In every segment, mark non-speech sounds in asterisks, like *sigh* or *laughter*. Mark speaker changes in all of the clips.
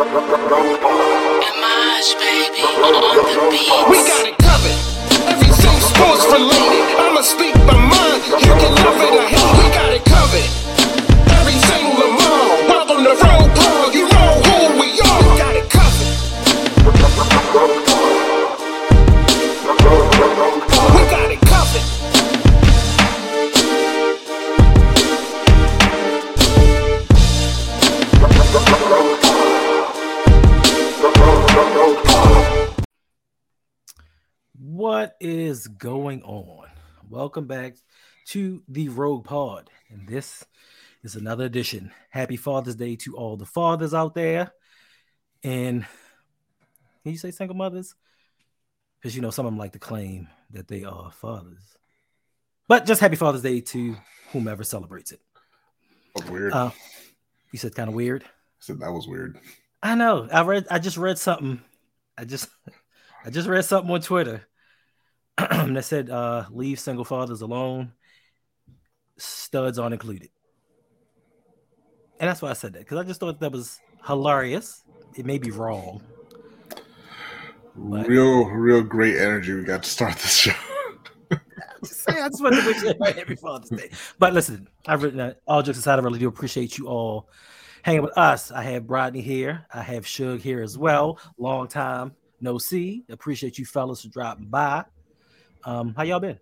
Speaker 1: Image, baby, on the beat.
Speaker 2: We got it covered. Everything sports related.
Speaker 3: Is going on? Welcome back to the Rogue Pod. And this is another edition. Happy Father's Day to all the fathers out there. And can you say single mothers? Because you know, some of them like to claim that they are fathers. But just happy Father's Day to whomever celebrates it.
Speaker 4: Oh, weird.
Speaker 3: Uh, you said kind of weird.
Speaker 4: I said that was weird.
Speaker 3: I know. I read. I just read something. I just, I just read something on Twitter *clears throat* that said, uh, "Leave single fathers alone. Studs aren't included." And that's why I said that because I just thought that was hilarious. It may be wrong. But-
Speaker 4: Real, real great energy we got to start this show. *laughs*
Speaker 3: Just saying, I just wanted to wish everybody happy Father's Day. But listen, I've written that. All jokes aside, I really do appreciate you all hanging with us. I have Rodney here. I have Shug here as well. Long time no see. Appreciate you fellas for dropping by. Um, how y'all been?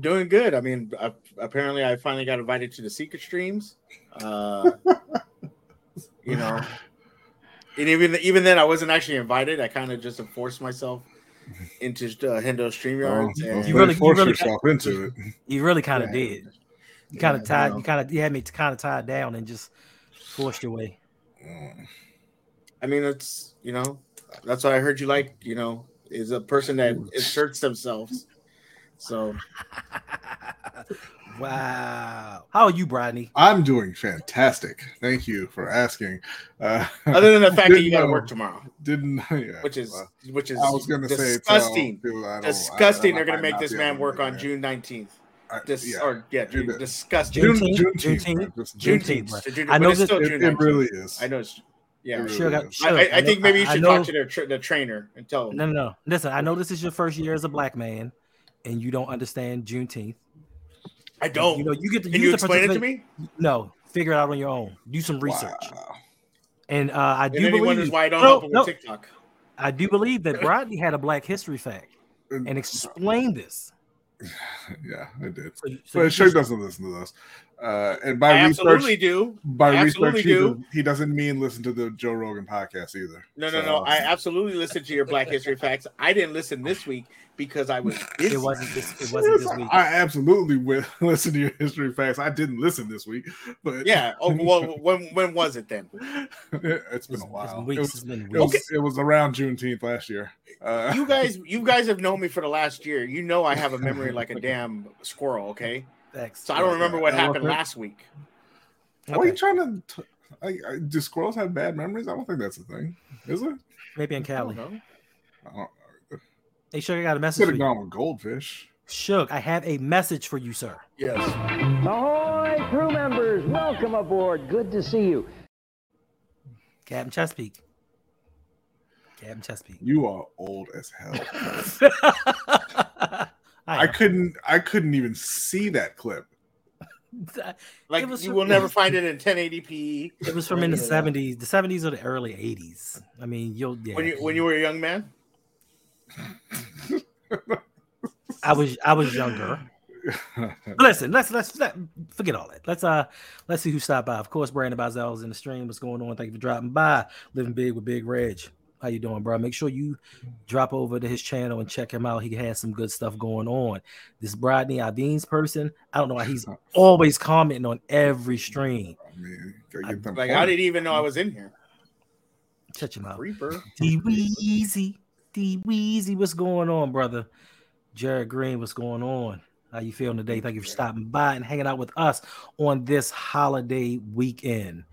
Speaker 5: Doing good. I mean, uh, apparently, I finally got invited to the secret streams. Uh, *laughs* you know, and even even then, I wasn't actually invited. I kind of just forced myself into uh, Hendo StreamYard.
Speaker 4: Oh,
Speaker 5: and-
Speaker 3: You
Speaker 4: you
Speaker 3: really-
Speaker 4: really
Speaker 3: you
Speaker 4: force
Speaker 3: really-
Speaker 4: yourself into it.
Speaker 3: You really kind of
Speaker 5: Yeah.
Speaker 3: did. You kind of
Speaker 5: Yeah,
Speaker 3: tied.
Speaker 5: well.
Speaker 3: You kind of you had me kind of tied down and just forced your way.
Speaker 5: I mean, it's you know, that's what I heard you like. You know, is a person that asserts themselves. So *laughs*
Speaker 3: wow. How are you, Rodney?
Speaker 4: I'm doing fantastic. Thank you for asking. Uh,
Speaker 5: other than the fact that you got to *laughs* work tomorrow,
Speaker 4: Didn't yeah,
Speaker 5: which is
Speaker 4: well,
Speaker 5: which is
Speaker 4: I was gonna say
Speaker 5: disgusting.
Speaker 4: people
Speaker 5: disgusting.
Speaker 4: I- I
Speaker 5: They're gonna make this man work on
Speaker 4: do
Speaker 5: June nineteenth.
Speaker 4: that. I-
Speaker 5: Dis-
Speaker 4: yeah.
Speaker 5: or yeah,
Speaker 4: June-
Speaker 5: June, disgusting.
Speaker 4: June,
Speaker 3: Juneteenth,
Speaker 4: Juneteenth,
Speaker 3: Juneteenth, Juneteenth,
Speaker 5: Juneteenth.
Speaker 3: bro.
Speaker 5: So June-
Speaker 3: I know
Speaker 5: it's
Speaker 3: that
Speaker 5: still
Speaker 4: It,
Speaker 5: June
Speaker 4: it really is.
Speaker 5: I know. It's, yeah,
Speaker 4: It really
Speaker 3: Sure, got, sure.
Speaker 5: I, I, I think maybe you should
Speaker 3: know-
Speaker 5: talk to the, tra- the trainer and tell them.
Speaker 3: No, no, no. Listen, I know this is your first year as a black man, and you don't understand Juneteenth.
Speaker 5: I don't.
Speaker 3: You know, you get to
Speaker 5: Can
Speaker 3: you
Speaker 5: you
Speaker 3: get to
Speaker 5: explain it to me?
Speaker 3: No, figure it out on your own. Do some research.
Speaker 4: Wow.
Speaker 3: And uh, I
Speaker 5: And
Speaker 3: do
Speaker 5: then he wonders
Speaker 3: believe
Speaker 5: why I don't
Speaker 3: No,
Speaker 5: help
Speaker 3: no,
Speaker 5: with TikTok.
Speaker 3: I do believe that *laughs* Rodney had a Black History fact and explained this. *sighs*
Speaker 4: Yeah, I did.
Speaker 3: So, you- so
Speaker 4: But
Speaker 3: you
Speaker 4: sure doesn't listen to this. Uh, and by
Speaker 5: I
Speaker 4: research,
Speaker 5: absolutely do.
Speaker 4: by
Speaker 5: I
Speaker 4: research,
Speaker 5: absolutely
Speaker 4: he,
Speaker 5: do.
Speaker 4: does- he doesn't mean listen to the Joe Rogan podcast either.
Speaker 5: No, no,
Speaker 4: So,
Speaker 5: no. I absolutely listened to your Black History facts. I didn't listen this week because I was busy.
Speaker 3: it wasn't this. It *laughs* wasn't this week.
Speaker 4: I absolutely will *laughs* listen to your history facts. I didn't listen this week, but
Speaker 5: Yeah. Oh, *laughs* well, when when was it then?
Speaker 4: it's been
Speaker 3: It's-
Speaker 4: a
Speaker 3: it's
Speaker 4: while.
Speaker 3: weeks,
Speaker 4: It
Speaker 3: it's
Speaker 4: was,
Speaker 3: been
Speaker 4: it, was,
Speaker 3: weeks.
Speaker 4: it was around Juneteenth last year. Uh,
Speaker 5: You guys, you guys have known me for the last year. You know I have a memory like a damn squirrel. Okay,
Speaker 3: Facts.
Speaker 5: so I don't remember what happened
Speaker 4: okay.
Speaker 5: last week.
Speaker 4: Why are you trying to? T- I, I, do squirrels have bad memories? I don't think that's a thing. Is it?
Speaker 3: Maybe in
Speaker 5: I
Speaker 3: Cali.
Speaker 5: don't know.
Speaker 4: I don't,
Speaker 3: Hey, Sugar, I got a message
Speaker 4: could
Speaker 3: for
Speaker 4: have
Speaker 3: you.
Speaker 4: gone with goldfish.
Speaker 3: Shug, I have a message for you, sir.
Speaker 5: Yes.
Speaker 6: Ahoy, crew members! Welcome aboard. Good to see you.
Speaker 3: Captain Chesapeake. Captain Chesapeake.
Speaker 4: You are old as hell. *laughs*
Speaker 3: I,
Speaker 4: I couldn't. I couldn't even see that clip. *laughs*
Speaker 5: Like you
Speaker 3: from-
Speaker 5: will never find it in 1080p.
Speaker 3: It was from in the seventies, the seventies or the early eighties. I mean, you'll yeah.
Speaker 5: When you when you were a young man.
Speaker 3: I was I was younger. Listen, let's let's let, forget all that. Let's uh let's see who stopped by. Of course, Brandon Bazel's in the stream. What's going on? Thank you for dropping by. Living big with Big Reg. How you doing, bro? Make sure you drop over to his channel and check him out. He has some good stuff going on. This Brodney Adines person, I don't know why he's *laughs* always commenting on every stream.
Speaker 4: I mean, gotta get
Speaker 5: Like I didn't even know I was in here.
Speaker 3: Check him out.
Speaker 5: Reaper.
Speaker 3: D Weezy, what's going on, brother? Jared Green, what's going on? How you feeling today? Thank you for stopping by and hanging out with us on this holiday weekend.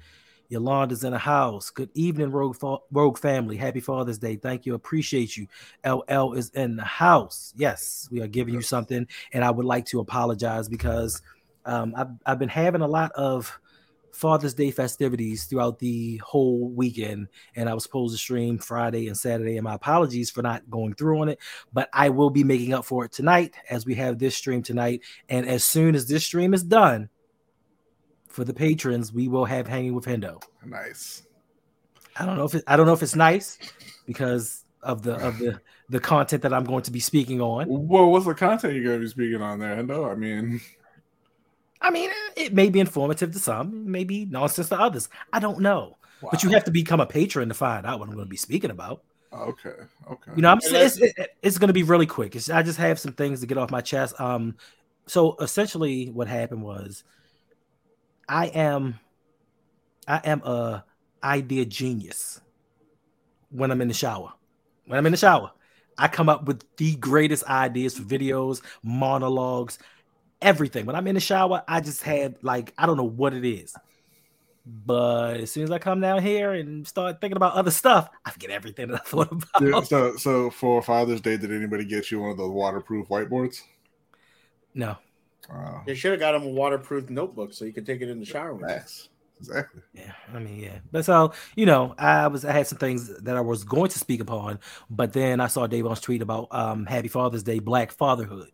Speaker 3: Yolanda's in the house. Good evening, Rogue, Fa- Rogue family. Happy Father's Day. Thank you. Appreciate you. LL is in the house. Yes, we are giving you something. And I would like to apologize because um, I've, I've been having a lot of Father's Day festivities throughout the whole weekend, and I was supposed to stream Friday and Saturday. And my apologies for not going through on it, but I will be making up for it tonight as we have this stream tonight. And as soon as this stream is done, for the patrons, we will have hanging with Hendo.
Speaker 4: Nice.
Speaker 3: I don't know if it, I don't know if it's nice because of the of the the content that I'm going to be speaking on.
Speaker 4: Well, what's the content you're going to be speaking on there, Hendo? I mean,
Speaker 3: I mean, it may be informative to some, it may be nonsense to others. I don't know, but you have to become a patron to find out what I'm going to be speaking about.
Speaker 4: okay, okay.
Speaker 3: You know, I'm it's, it- it's going to be really quick. It's, I just have some things to get off my chest. Um, so essentially, what happened was, I am, I am a idea genius. When I'm in the shower, when I'm in the shower, I come up with the greatest ideas for videos, monologues, everything. When I'm in the shower, I just had like I don't know what it is. But as soon as I come down here and start thinking about other stuff, I forget everything that I thought *laughs* about.
Speaker 4: Yeah, so, so for Father's Day, did anybody get you one of those waterproof whiteboards?
Speaker 3: No.
Speaker 4: Uh,
Speaker 5: They should have got him a waterproof notebook so you could take it in the shower with. you.
Speaker 4: nice. Exactly.
Speaker 3: Yeah, I mean, yeah. But so you know, I was I had some things that I was going to speak upon, but then I saw Dave Davon's tweet about um Happy Father's Day, Black Fatherhood.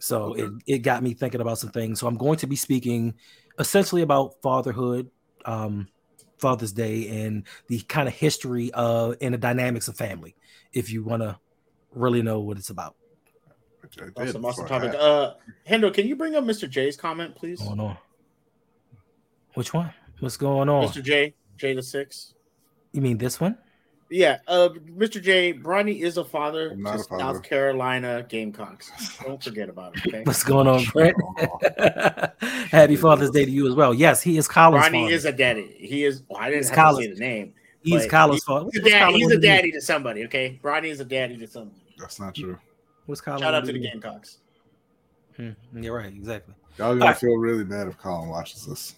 Speaker 3: So it, it got me thinking about some things. So I'm going to be speaking essentially about fatherhood, um, Father's Day, and the kind of history of and the dynamics of family. If you want to really know what it's about,
Speaker 4: Which I did
Speaker 5: Awesome, awesome topic.
Speaker 4: that.
Speaker 5: Uh, Hendo, can you bring up Mr. J's comment, please?
Speaker 3: what's going on? Which one? What's going on?
Speaker 5: Mr. J, J the six.
Speaker 3: You mean this one?
Speaker 5: Yeah, uh, Mr. J, Bronny is a father to
Speaker 4: a father.
Speaker 5: South Carolina Gamecocks. Don't forget about it. Okay, *laughs*
Speaker 3: What's going on, Brent? *laughs* Happy Father's Day to you as well. Yes, he is Colin's
Speaker 5: Bronny
Speaker 3: father.
Speaker 5: is a daddy. He is. Well, I didn't
Speaker 3: He's
Speaker 5: have to
Speaker 3: Colin's-
Speaker 5: say the name.
Speaker 3: He's
Speaker 5: but
Speaker 3: Colin's father.
Speaker 5: He's a, dad,
Speaker 3: Colin
Speaker 5: he's a daddy to somebody. Okay, Bronny is a daddy to somebody.
Speaker 4: That's not true.
Speaker 3: What's Colin?
Speaker 5: Shout out to the? Gamecocks.
Speaker 3: Hmm, You're right, exactly.
Speaker 4: Y'all gonna
Speaker 3: Alright.
Speaker 4: feel really bad if Colin watches this.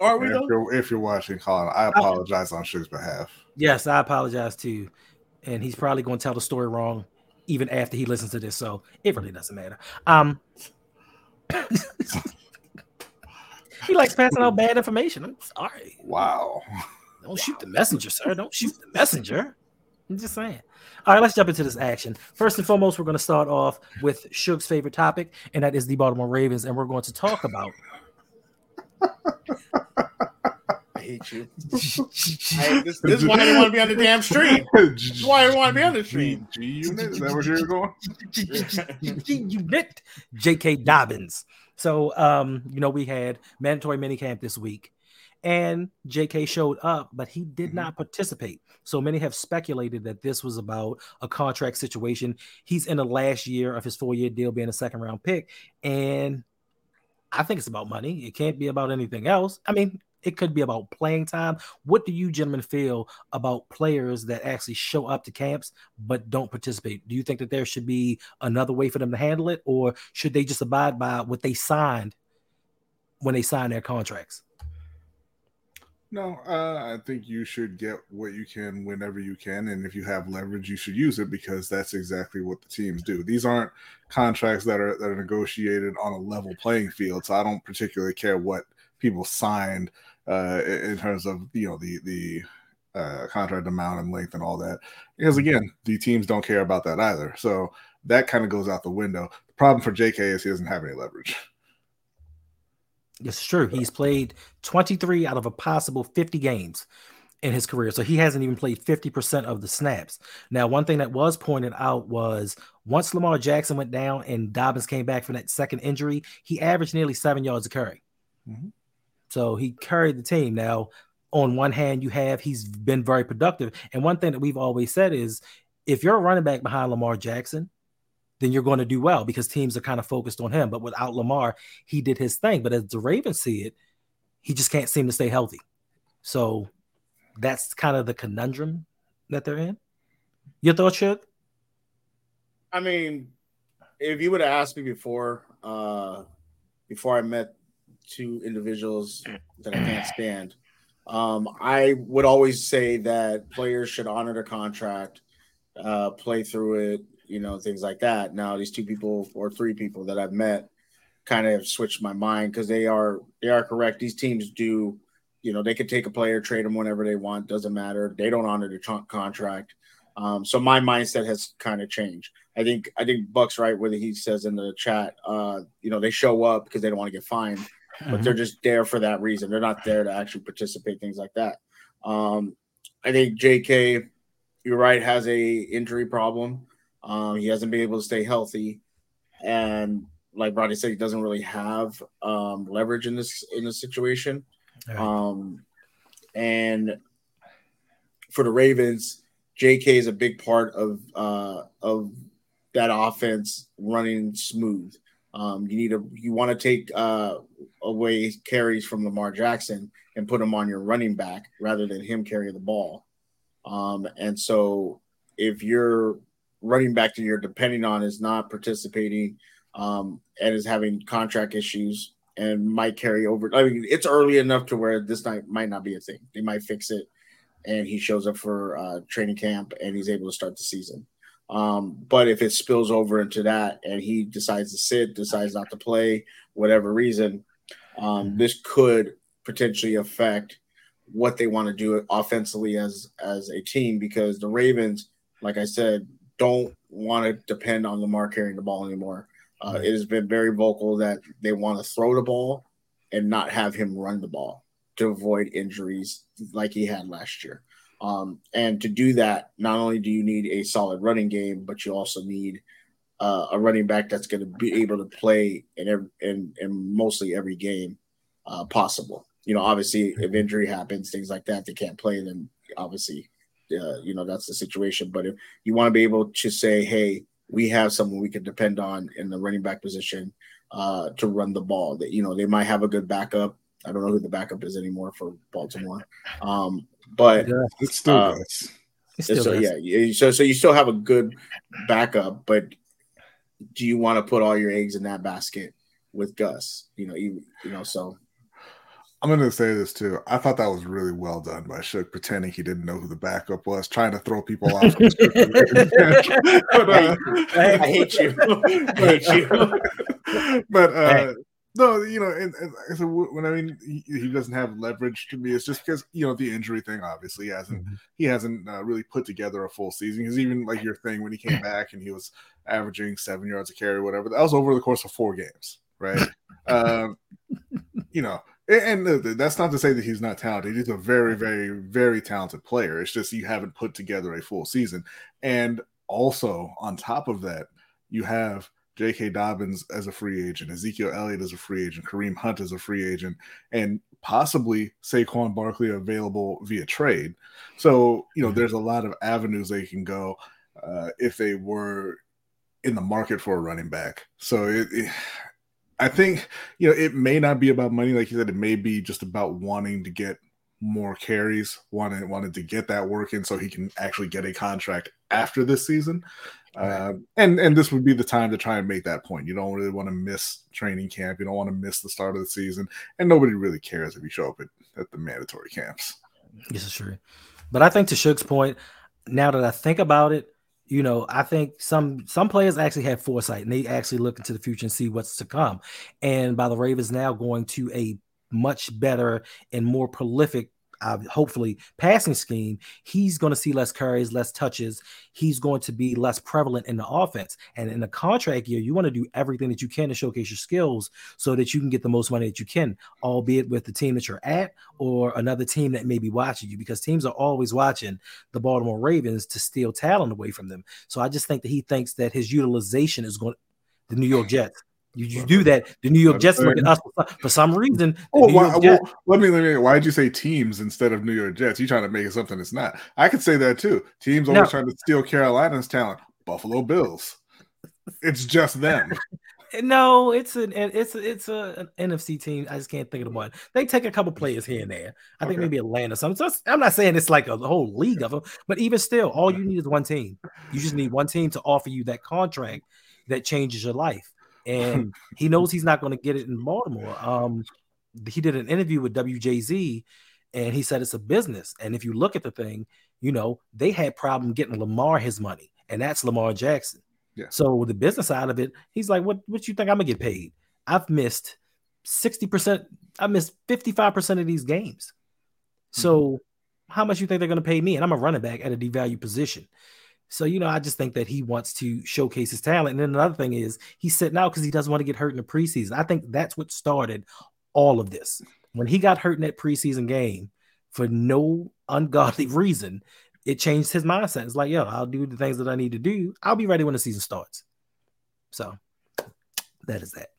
Speaker 5: Are we
Speaker 4: And
Speaker 5: though?
Speaker 4: if, you're, if you're watching Colin, I apologize on Suge's behalf.
Speaker 3: Yes, I apologize too. And he's probably going to tell the story wrong even after he listens to this, so it really doesn't matter. Um, *laughs* he likes passing out bad information. I'm sorry.
Speaker 4: Wow.
Speaker 3: Don't shoot the messenger, sir. Don't shoot the messenger. I'm just saying. All right, let's jump into this action. First and foremost, we're going to start off with Suge's favorite topic, and that is the Baltimore Ravens. And we're going to talk about.
Speaker 5: I hate you. *laughs* I, this, this is why I didn't want to be on the damn stream. This is why I didn't want to be on the stream. *laughs*
Speaker 4: G unit? Is that where you're going? *laughs*
Speaker 3: unit J.K. Dobbins. So, um, you know, we had mandatory minicamp this week, and J.K. showed up, but he did not participate. So many have speculated that this was about a contract situation. He's in the last year of his four-year deal, being a second-round pick, and I think it's about money. It can't be about anything else. I mean, it could be about playing time. What do you gentlemen feel about players that actually show up to camps but don't participate? Do you think that there should be another way for them to handle it, or should they just abide by what they signed when they signed their contracts?
Speaker 4: No, uh, I think you should get what you can whenever you can, and if you have leverage, you should use it because that's exactly what the teams do. These aren't contracts that are that are negotiated on a level playing field, so I don't particularly care what people signed uh, in terms of you know the the uh, contract amount and length and all that, because again, the teams don't care about that either. So that kind of goes out the window. The problem for J.K. is he doesn't have any leverage.
Speaker 3: It's true. He's played 23 out of a possible 50 games in his career. So he hasn't even played 50% of the snaps. Now, one thing that was pointed out was once Lamar Jackson went down and Dobbins came back from that second injury, he averaged nearly seven yards a carry.
Speaker 4: Mhm.
Speaker 3: So he carried the team. Now, on one hand, you have he's been very productive. And one thing that we've always said is if you're a running back behind Lamar Jackson, then you're going to do well because teams are kind of focused on him. But without Lamar, he did his thing. But as the Ravens see it, he just can't seem to stay healthy. So that's kind of the conundrum that they're in. Your thoughts, Shug?
Speaker 5: I mean, if you would have asked me before, uh, before I met two individuals that I can't stand, um, I would always say that players should honor their contract, uh, play through it, you know, things like that. Now, these two people or three people that I've met, kind of switched my mind because they are they are correct. These teams do, you know, they could take a player, trade them whenever they want, doesn't matter. They don't honor the tr- contract. Um, so my mindset has kind of changed. I think I think Buck's right whether he says in the chat, uh, you know, they show up because they don't want to get fined, but they're just there for that reason. They're not there to actually participate, things like that. Um, I think JK, you're right, has a injury problem. Um, he hasn't been able to stay healthy, and like Rodney said, he doesn't really have um, leverage in this in this situation.
Speaker 3: Right.
Speaker 5: Um, and for the Ravens, J.K. is a big part of uh, of that offense running smooth. Um, you need to you want to take uh, away carries from Lamar Jackson and put him on your running back rather than him carry the ball. Um, and so if your running back that you're depending on is not participating um, and is having contract issues and might carry over, I mean, it's early enough to where this night might not be a thing. They might fix it and he shows up for uh, training camp and he's able to start the season. Um, but if it spills over into that and he decides to sit, decides not to play, whatever reason, um, this could potentially affect what they want to do offensively as as a team because the Ravens, like I said, don't want to depend on Lamar carrying the ball anymore. Uh, It has been very vocal that they want to throw the ball and not have him run the ball to avoid injuries like he had last year. Um, and to do that, not only do you need a solid running game, but you also need uh, a running back that's going to be able to play in every, in, in mostly every game uh, possible. You know, obviously, if injury happens, things like that, they can't play. Then obviously, uh, you know that's the situation. But if you want to be able to say, "Hey, we have someone we can depend on in the running back position uh, to run the ball," that you know they might have a good backup. I don't know who the backup is anymore for Baltimore, um, but
Speaker 3: Yeah,
Speaker 4: It's still
Speaker 5: Uh,
Speaker 4: Gus.
Speaker 3: it's still
Speaker 5: so
Speaker 3: does.
Speaker 5: yeah, you- so so you still have a good backup, but do you want to put all your eggs in that basket with Gus? You know, you you know, so
Speaker 4: I'm going to say this too. I thought that was really well done by Shook, pretending he didn't know who the backup was, trying to throw people off. *laughs* but, uh,
Speaker 5: I hate you. I hate you.
Speaker 4: but uh, no, you know, and, and so when I mean he, he doesn't have leverage to me, it's just because you know the injury thing. Obviously, he hasn't
Speaker 3: Mhm.
Speaker 4: he hasn't uh, really put together a full season. Because even like your thing when he came back and he was averaging seven yards a carry, whatever, that was over the course of four games, right? *laughs* um, you know, and, and that's not to say that he's not talented. He's a very, very, very talented player. It's just you haven't put together a full season. And also on top of that, you have J.K. Dobbins as a free agent, Ezekiel Elliott as a free agent, Kareem Hunt as a free agent, and possibly Saquon Barkley available via trade. So you know, there's a lot of avenues they can go uh, if they were in the market for a running back. So it, it I think you know it may not be about money, like you said. It may be just about wanting to get more carries, wanted wanted to get that work in, so he can actually get a contract after this season. Uh, and and this would be the time to try and make that point. You don't really want to miss training camp. You don't want to miss the start of the season, and nobody really cares if you show up at, at the mandatory camps.
Speaker 3: This is true. But I think to Shook's point, now that I think about it, you know, I think some some players actually have foresight and they actually look into the future and see what's to come. And by the Ravens now going to a much better and more prolific, uh, hopefully, passing scheme, he's going to see less carries, less touches. He's going to be less prevalent in the offense. And in the contract year, you want to do everything that you can to showcase your skills so that you can get the most money that you can, albeit with the team that you're at or another team that may be watching you, because teams are always watching the Baltimore Ravens to steal talent away from them. So I just think that he thinks that his utilization is going the New York Jets. You, you do that. The New York Jets look at us for, some reason.
Speaker 4: Oh, why,
Speaker 3: Jets-
Speaker 4: well, let me let me. Why did you say teams instead of New York Jets? You're trying to make it something it's not? I could say that too. Teams always
Speaker 3: No.
Speaker 4: trying to steal Carolina's talent. Buffalo Bills. It's just them. *laughs*
Speaker 3: No, it's an it's it's a, an NFC team. I just can't think of the one. They take a couple players here and there. I think
Speaker 4: Okay.
Speaker 3: maybe Atlanta. Something. So I'm not saying it's like a whole league of them, but even still, all you need is one team. You just need one team to offer you that contract that changes your life. And *laughs* he knows he's not going to get it in Baltimore. Um, he did an interview with WJZ, and he said it's a business. And if you look at the thing, you know they had problem getting Lamar his money, and that's Lamar Jackson.
Speaker 4: Yeah.
Speaker 3: So the business side of it, he's like, "What? What you think I'm gonna get paid?" I've missed 60%, I missed 55% of these games. So how much you think they're going to pay me? And I'm a running back at a devalued position. So, you know, I just think that he wants to showcase his talent. And then another thing is he's sitting out because he doesn't want to get hurt in the preseason. I think that's what started all of this. When he got hurt in that preseason game for no ungodly *laughs* reason, it changed his mindset. It's like, yo, I'll do the things that I need to do. I'll be ready when the season starts. So that is that.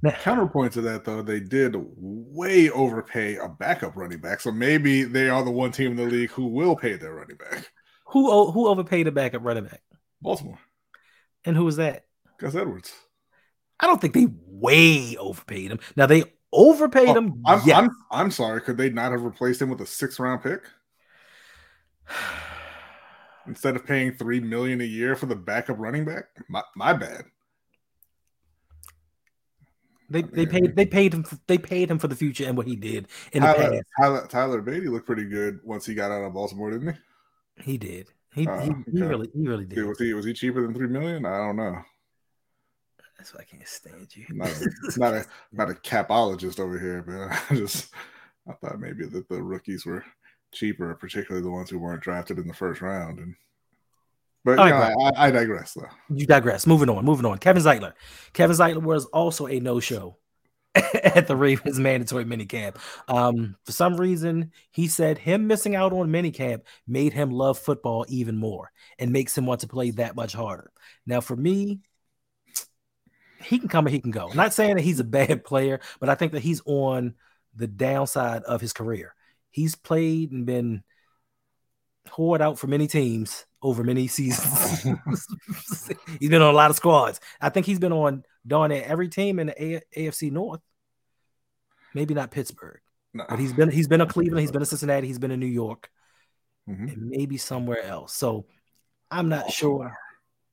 Speaker 3: Now,
Speaker 4: Counterpoint to that, though, they did way overpay a backup running back. So maybe they are the one team in the league who will pay their running back.
Speaker 3: Who who overpaid a backup running back?
Speaker 4: Baltimore.
Speaker 3: And who was that?
Speaker 4: Gus Edwards.
Speaker 3: I don't think they way overpaid him. Now they overpaid
Speaker 4: Oh,
Speaker 3: him.
Speaker 4: I'm,
Speaker 3: yes.
Speaker 4: I'm, I'm sorry. Could they not have replaced him with a six round pick *sighs* instead of paying three million a year for the backup running back? My, my bad.
Speaker 3: They they paid they paid him they paid him for the future and what he did in the
Speaker 4: Tyler,
Speaker 3: past.
Speaker 4: Tyler, Tyler Beatty looked pretty good once he got out of Baltimore, didn't he?
Speaker 3: He did. He,
Speaker 4: Oh,
Speaker 3: he, he
Speaker 4: okay.
Speaker 3: really he really did.
Speaker 4: was he was he cheaper than three million? I don't know.
Speaker 3: That's why I can't stand you.
Speaker 4: Not a, *laughs* not a not a capologist over here, but *laughs* I just I thought maybe that the rookies were cheaper, particularly the ones who weren't drafted in the first round. And but
Speaker 3: right,
Speaker 4: know, I, I digress though.
Speaker 3: You digress. Moving on. Moving on. Kevin Zeitler. Kevin Zeitler was also a no show *laughs* at the Ravens mandatory minicamp. Um, for some reason, he said him missing out on minicamp made him love football even more and makes him want to play that much harder. Now, for me, he can come and he can go. Not saying that he's a *laughs* bad player, but I think that he's on the downside of his career. He's played and been poured out for many teams over many *laughs* seasons. he's been on a lot of squads. I think he's been on darn near every team in the A- AFC North. Maybe not Pittsburgh,
Speaker 4: No.
Speaker 3: but he's been he's been a Cleveland, he's been a Cincinnati, he's been in New York,
Speaker 4: Mhm.
Speaker 3: and maybe somewhere else. So I'm not sure.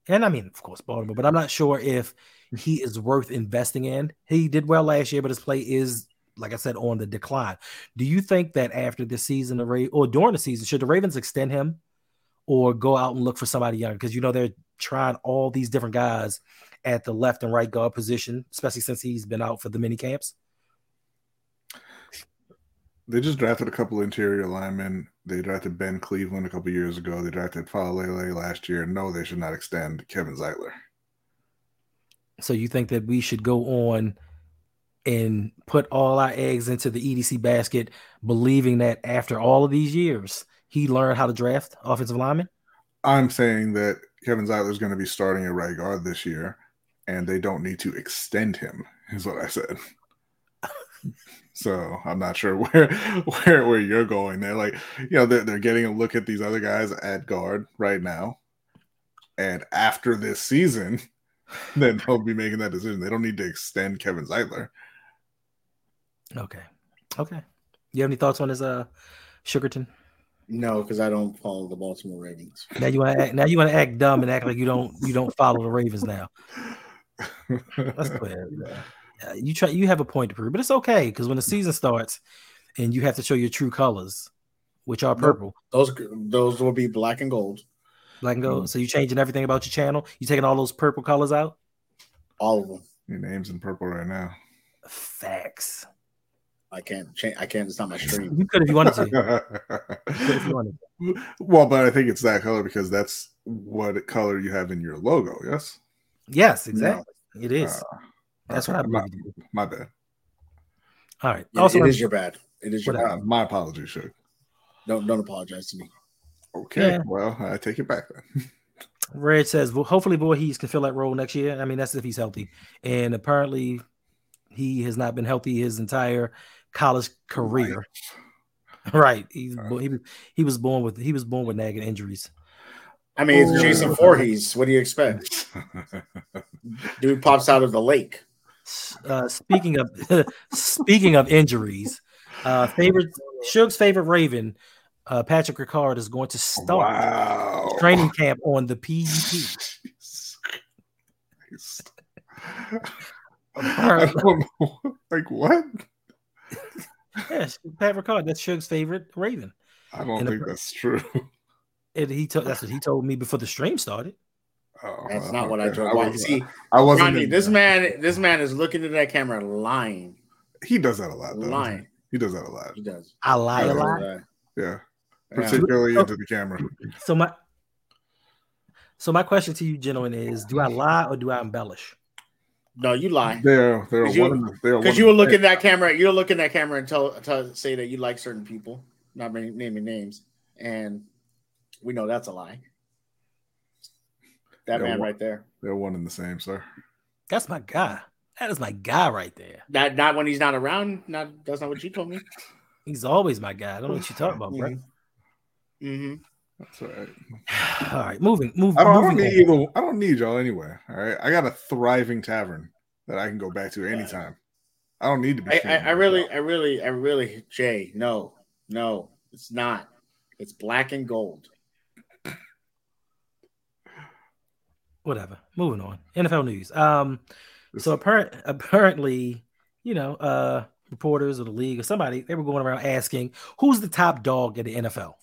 Speaker 3: And I mean, of course, Baltimore, but I'm not sure if *laughs* he is worth investing in. He did well last year, but his play is, like I said, on the decline. Do you think that after the season, the Ra- or during the season, should the Ravens extend him or go out and look for somebody younger? Because you know they're trying all these different guys at the left and right guard position, especially since he's been out for the mini camps.
Speaker 4: They just drafted a couple interior linemen. They drafted Ben Cleveland a couple years ago. They drafted Faalele last year. No, they should not extend Kevin Zeitler.
Speaker 3: So you think that we should go on and put all our eggs into the EDC basket, believing that after all of these years, he learned how to draft offensive linemen?
Speaker 4: I'm saying that Kevin Zeitler is going to be starting at right guard this year, and they don't need to extend him. Is what I said. So I'm not sure *laughs* where where where you're going there. Like you know, they're they're getting a look at these other guys at guard right now, and after this season, *laughs* then they'll be making that decision. They don't need to extend Kevin Zeitler.
Speaker 3: Okay. Okay. You have any thoughts on this, uh, Sugarton?
Speaker 5: No, because I don't follow the Baltimore Ravens. *laughs*
Speaker 3: Now you want to act. Now you want to act dumb and act like you don't. You don't follow the Ravens now. That's clear. Uh, you try. You have a point to prove, but it's okay because when the season starts, and you have to show your true colors, which are purple,
Speaker 5: Those those will be black and gold.
Speaker 3: black and gold. So you changing everything about your channel. You taking all those purple colors out.
Speaker 5: All of them.
Speaker 4: Your name's in purple right now.
Speaker 3: Facts.
Speaker 5: I can't change. I can't. It's not my stream.
Speaker 3: You could if you wanted to. *laughs* You if you wanted to.
Speaker 4: well, but I think it's that color because that's what color you have in your logo. Yes.
Speaker 3: Yes, exactly. It is.
Speaker 4: Uh,
Speaker 3: That's what I
Speaker 4: my,
Speaker 3: believe.
Speaker 4: my bad.
Speaker 3: All right.
Speaker 5: It-
Speaker 3: Also,
Speaker 5: it is your bad. It is your bad.
Speaker 4: My apologies, Shug.
Speaker 5: Don't don't apologize to me.
Speaker 4: Okay,
Speaker 3: Yeah.
Speaker 4: well, I take it back then. *laughs*
Speaker 3: Red says, well, hopefully Vorhees can fill that role next year. I mean, that's if he's healthy. And apparently, he has not been healthy his entire college career. *laughs* Right. He's bo- he, was- he was born with he was born with nagging injuries.
Speaker 5: I mean, it's Jason Voorhees. What do you expect? *laughs* Dude pops out of the lake.
Speaker 3: Uh, speaking of *laughs* speaking of injuries, uh, favorite Suge's favorite Raven, uh, Patrick Ricard is going to start
Speaker 4: wow.
Speaker 3: training camp on the PUP.
Speaker 4: I don't know. Like what?
Speaker 3: Yes, Pat Ricard, that's Suge's favorite Raven.
Speaker 4: I don't
Speaker 3: the
Speaker 4: think that's true.
Speaker 3: And he told that's what he told me before the stream started.
Speaker 4: Oh,
Speaker 5: That's
Speaker 4: well,
Speaker 5: not what I
Speaker 4: okay.
Speaker 5: told. Why?
Speaker 4: was-
Speaker 5: See,
Speaker 4: I wasn't.
Speaker 5: Ronnie, this
Speaker 4: there.
Speaker 5: man, this man is looking at that camera, lying,
Speaker 4: He does that a lot, though.
Speaker 5: lying.
Speaker 4: He does that a lot.
Speaker 5: He does.
Speaker 3: I lie a
Speaker 4: Yeah.
Speaker 3: lot.
Speaker 4: Yeah,
Speaker 5: yeah.
Speaker 4: particularly into the camera.
Speaker 3: So my so my question to you, gentlemen, is: Do I lie or do I embellish?
Speaker 5: No, you lie.
Speaker 4: They're they're
Speaker 5: 'Cause you-
Speaker 4: one. of the- they're one
Speaker 5: Because you will
Speaker 4: the-
Speaker 5: look in that camera, you'll look in that camera and tell, tell say that you like certain people, not naming naming names, and we know that's a lie. That
Speaker 4: Yeah,
Speaker 5: man
Speaker 4: well-
Speaker 5: right there.
Speaker 4: They're one and the same, sir.
Speaker 3: That's my guy. That is my guy right there.
Speaker 5: Not not when he's not around. Not that's not what you told me.
Speaker 3: He's always my guy. I don't know what you're talking about, bro. *laughs*
Speaker 5: Mm-hmm.
Speaker 4: That's all right. *sighs*
Speaker 3: All right, moving, move,
Speaker 4: I don't, I don't
Speaker 3: moving
Speaker 4: need
Speaker 3: on.
Speaker 4: either. I don't need y'all anyway. All right. I got a thriving tavern that I can go back to anytime. I don't need to be.
Speaker 5: I, I, I really,
Speaker 4: y'all.
Speaker 5: I really, I really, Jay, no, no, it's not. It's black and gold.
Speaker 3: Whatever. Moving on. NFL news. Um, so apparent, *laughs* apparently, you know, uh, reporters of the league or somebody they were going around asking who's the top dog in the NFL.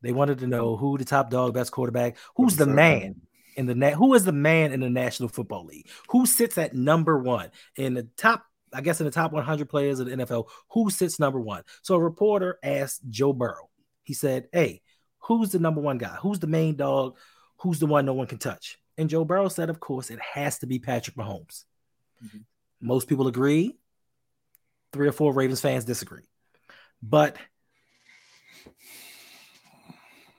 Speaker 3: They wanted to know who the top dog, best quarterback, who's the man in the net, who is the man in the National Football League, who sits at number one in the top. I guess in the top 100 players of the NFL, who sits number one? So a reporter asked Joe Burrow. He said, "Hey, who's the number one guy? Who's the main dog? Who's the one no one can touch?" And Joe Burrow said, "Of course, it has to be Patrick Mahomes."
Speaker 5: Mhm.
Speaker 3: Most people agree. Three or four Ravens fans disagree. But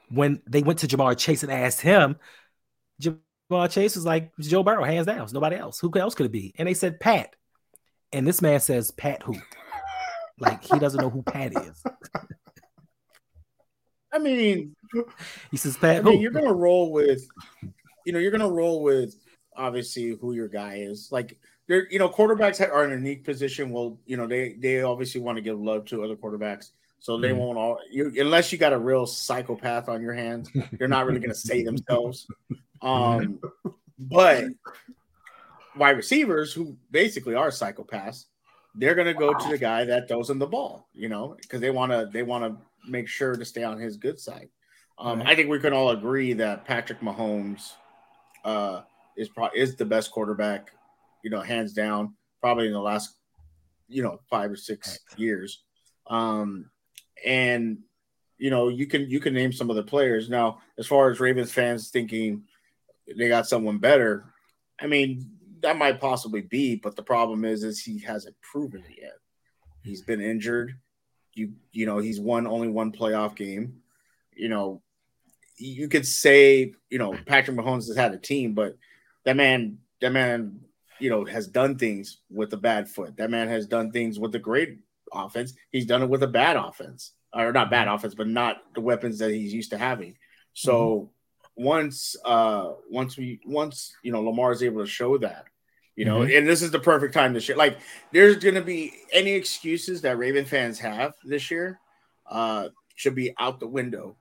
Speaker 3: when they went to Ja'Marr Chase and asked him, Ja'Marr Chase was like, Joe Burrow, hands down. It's nobody else. Who else could it be? And they said Pat. And this man says, Pat who? Like he doesn't know who Pat is. *laughs*
Speaker 5: I mean,
Speaker 3: He says,
Speaker 5: I
Speaker 3: Pat
Speaker 5: mean, you're gonna roll with, you know, you're gonna roll with obviously who your guy is. Like, they're, you know, quarterbacks are in a unique position. Well, you know, they they obviously want to give love to other quarterbacks, so they
Speaker 3: Mhm.
Speaker 5: won't all. You unless you got a real psychopath on your hands, they're not really gonna say themselves. *laughs* Um, but wide receivers who basically are psychopaths, they're gonna go to the guy that throws them the ball, you know, because they want to they want to make sure to stay on his good side. Um,
Speaker 3: Right.
Speaker 5: I think we can all agree that Patrick Mahomes uh, is pro- is the best quarterback, you know, hands down, probably in the last, you know, five or six years. Um, and you know, you can you can name some of the players now. As far as Ravens fans thinking they got someone better, I mean, that might possibly be, but the problem is, is he hasn't proven it yet. He's been injured. You you know, he's won only one playoff game. You know, you could say, you know, Patrick Mahomes has had a team, but that man, that man, you know, has done things with a bad foot. That man has done things with a great offense. He's done it with a bad offense, or not bad offense, but not the weapons that he's used to having. So once, uh, once we, once you know, Lamar is able to show that, you know, and this is the perfect time to share. Like, there's going to be any excuses that Raven fans have this year, uh, should be out the window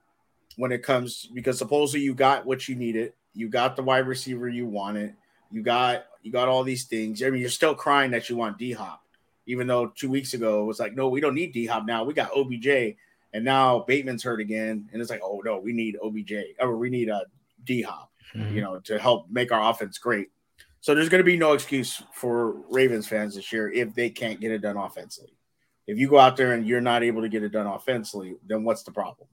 Speaker 5: when it comes because supposedly you got what you needed, you got the wide receiver you wanted, you got you got all these things. I mean, you're still crying that you want D Hop, even though two weeks ago it was like, no, we don't need D Hop now. We got OBJ, and now Bateman's hurt again, and it's like, oh no, we need OBJ or oh, we need a D Hop, you know, to help make our offense great. So there's going to be no excuse for Ravens fans this year if they can't get it done offensively. If you go out there and you're not able to get it done offensively, then what's the problem?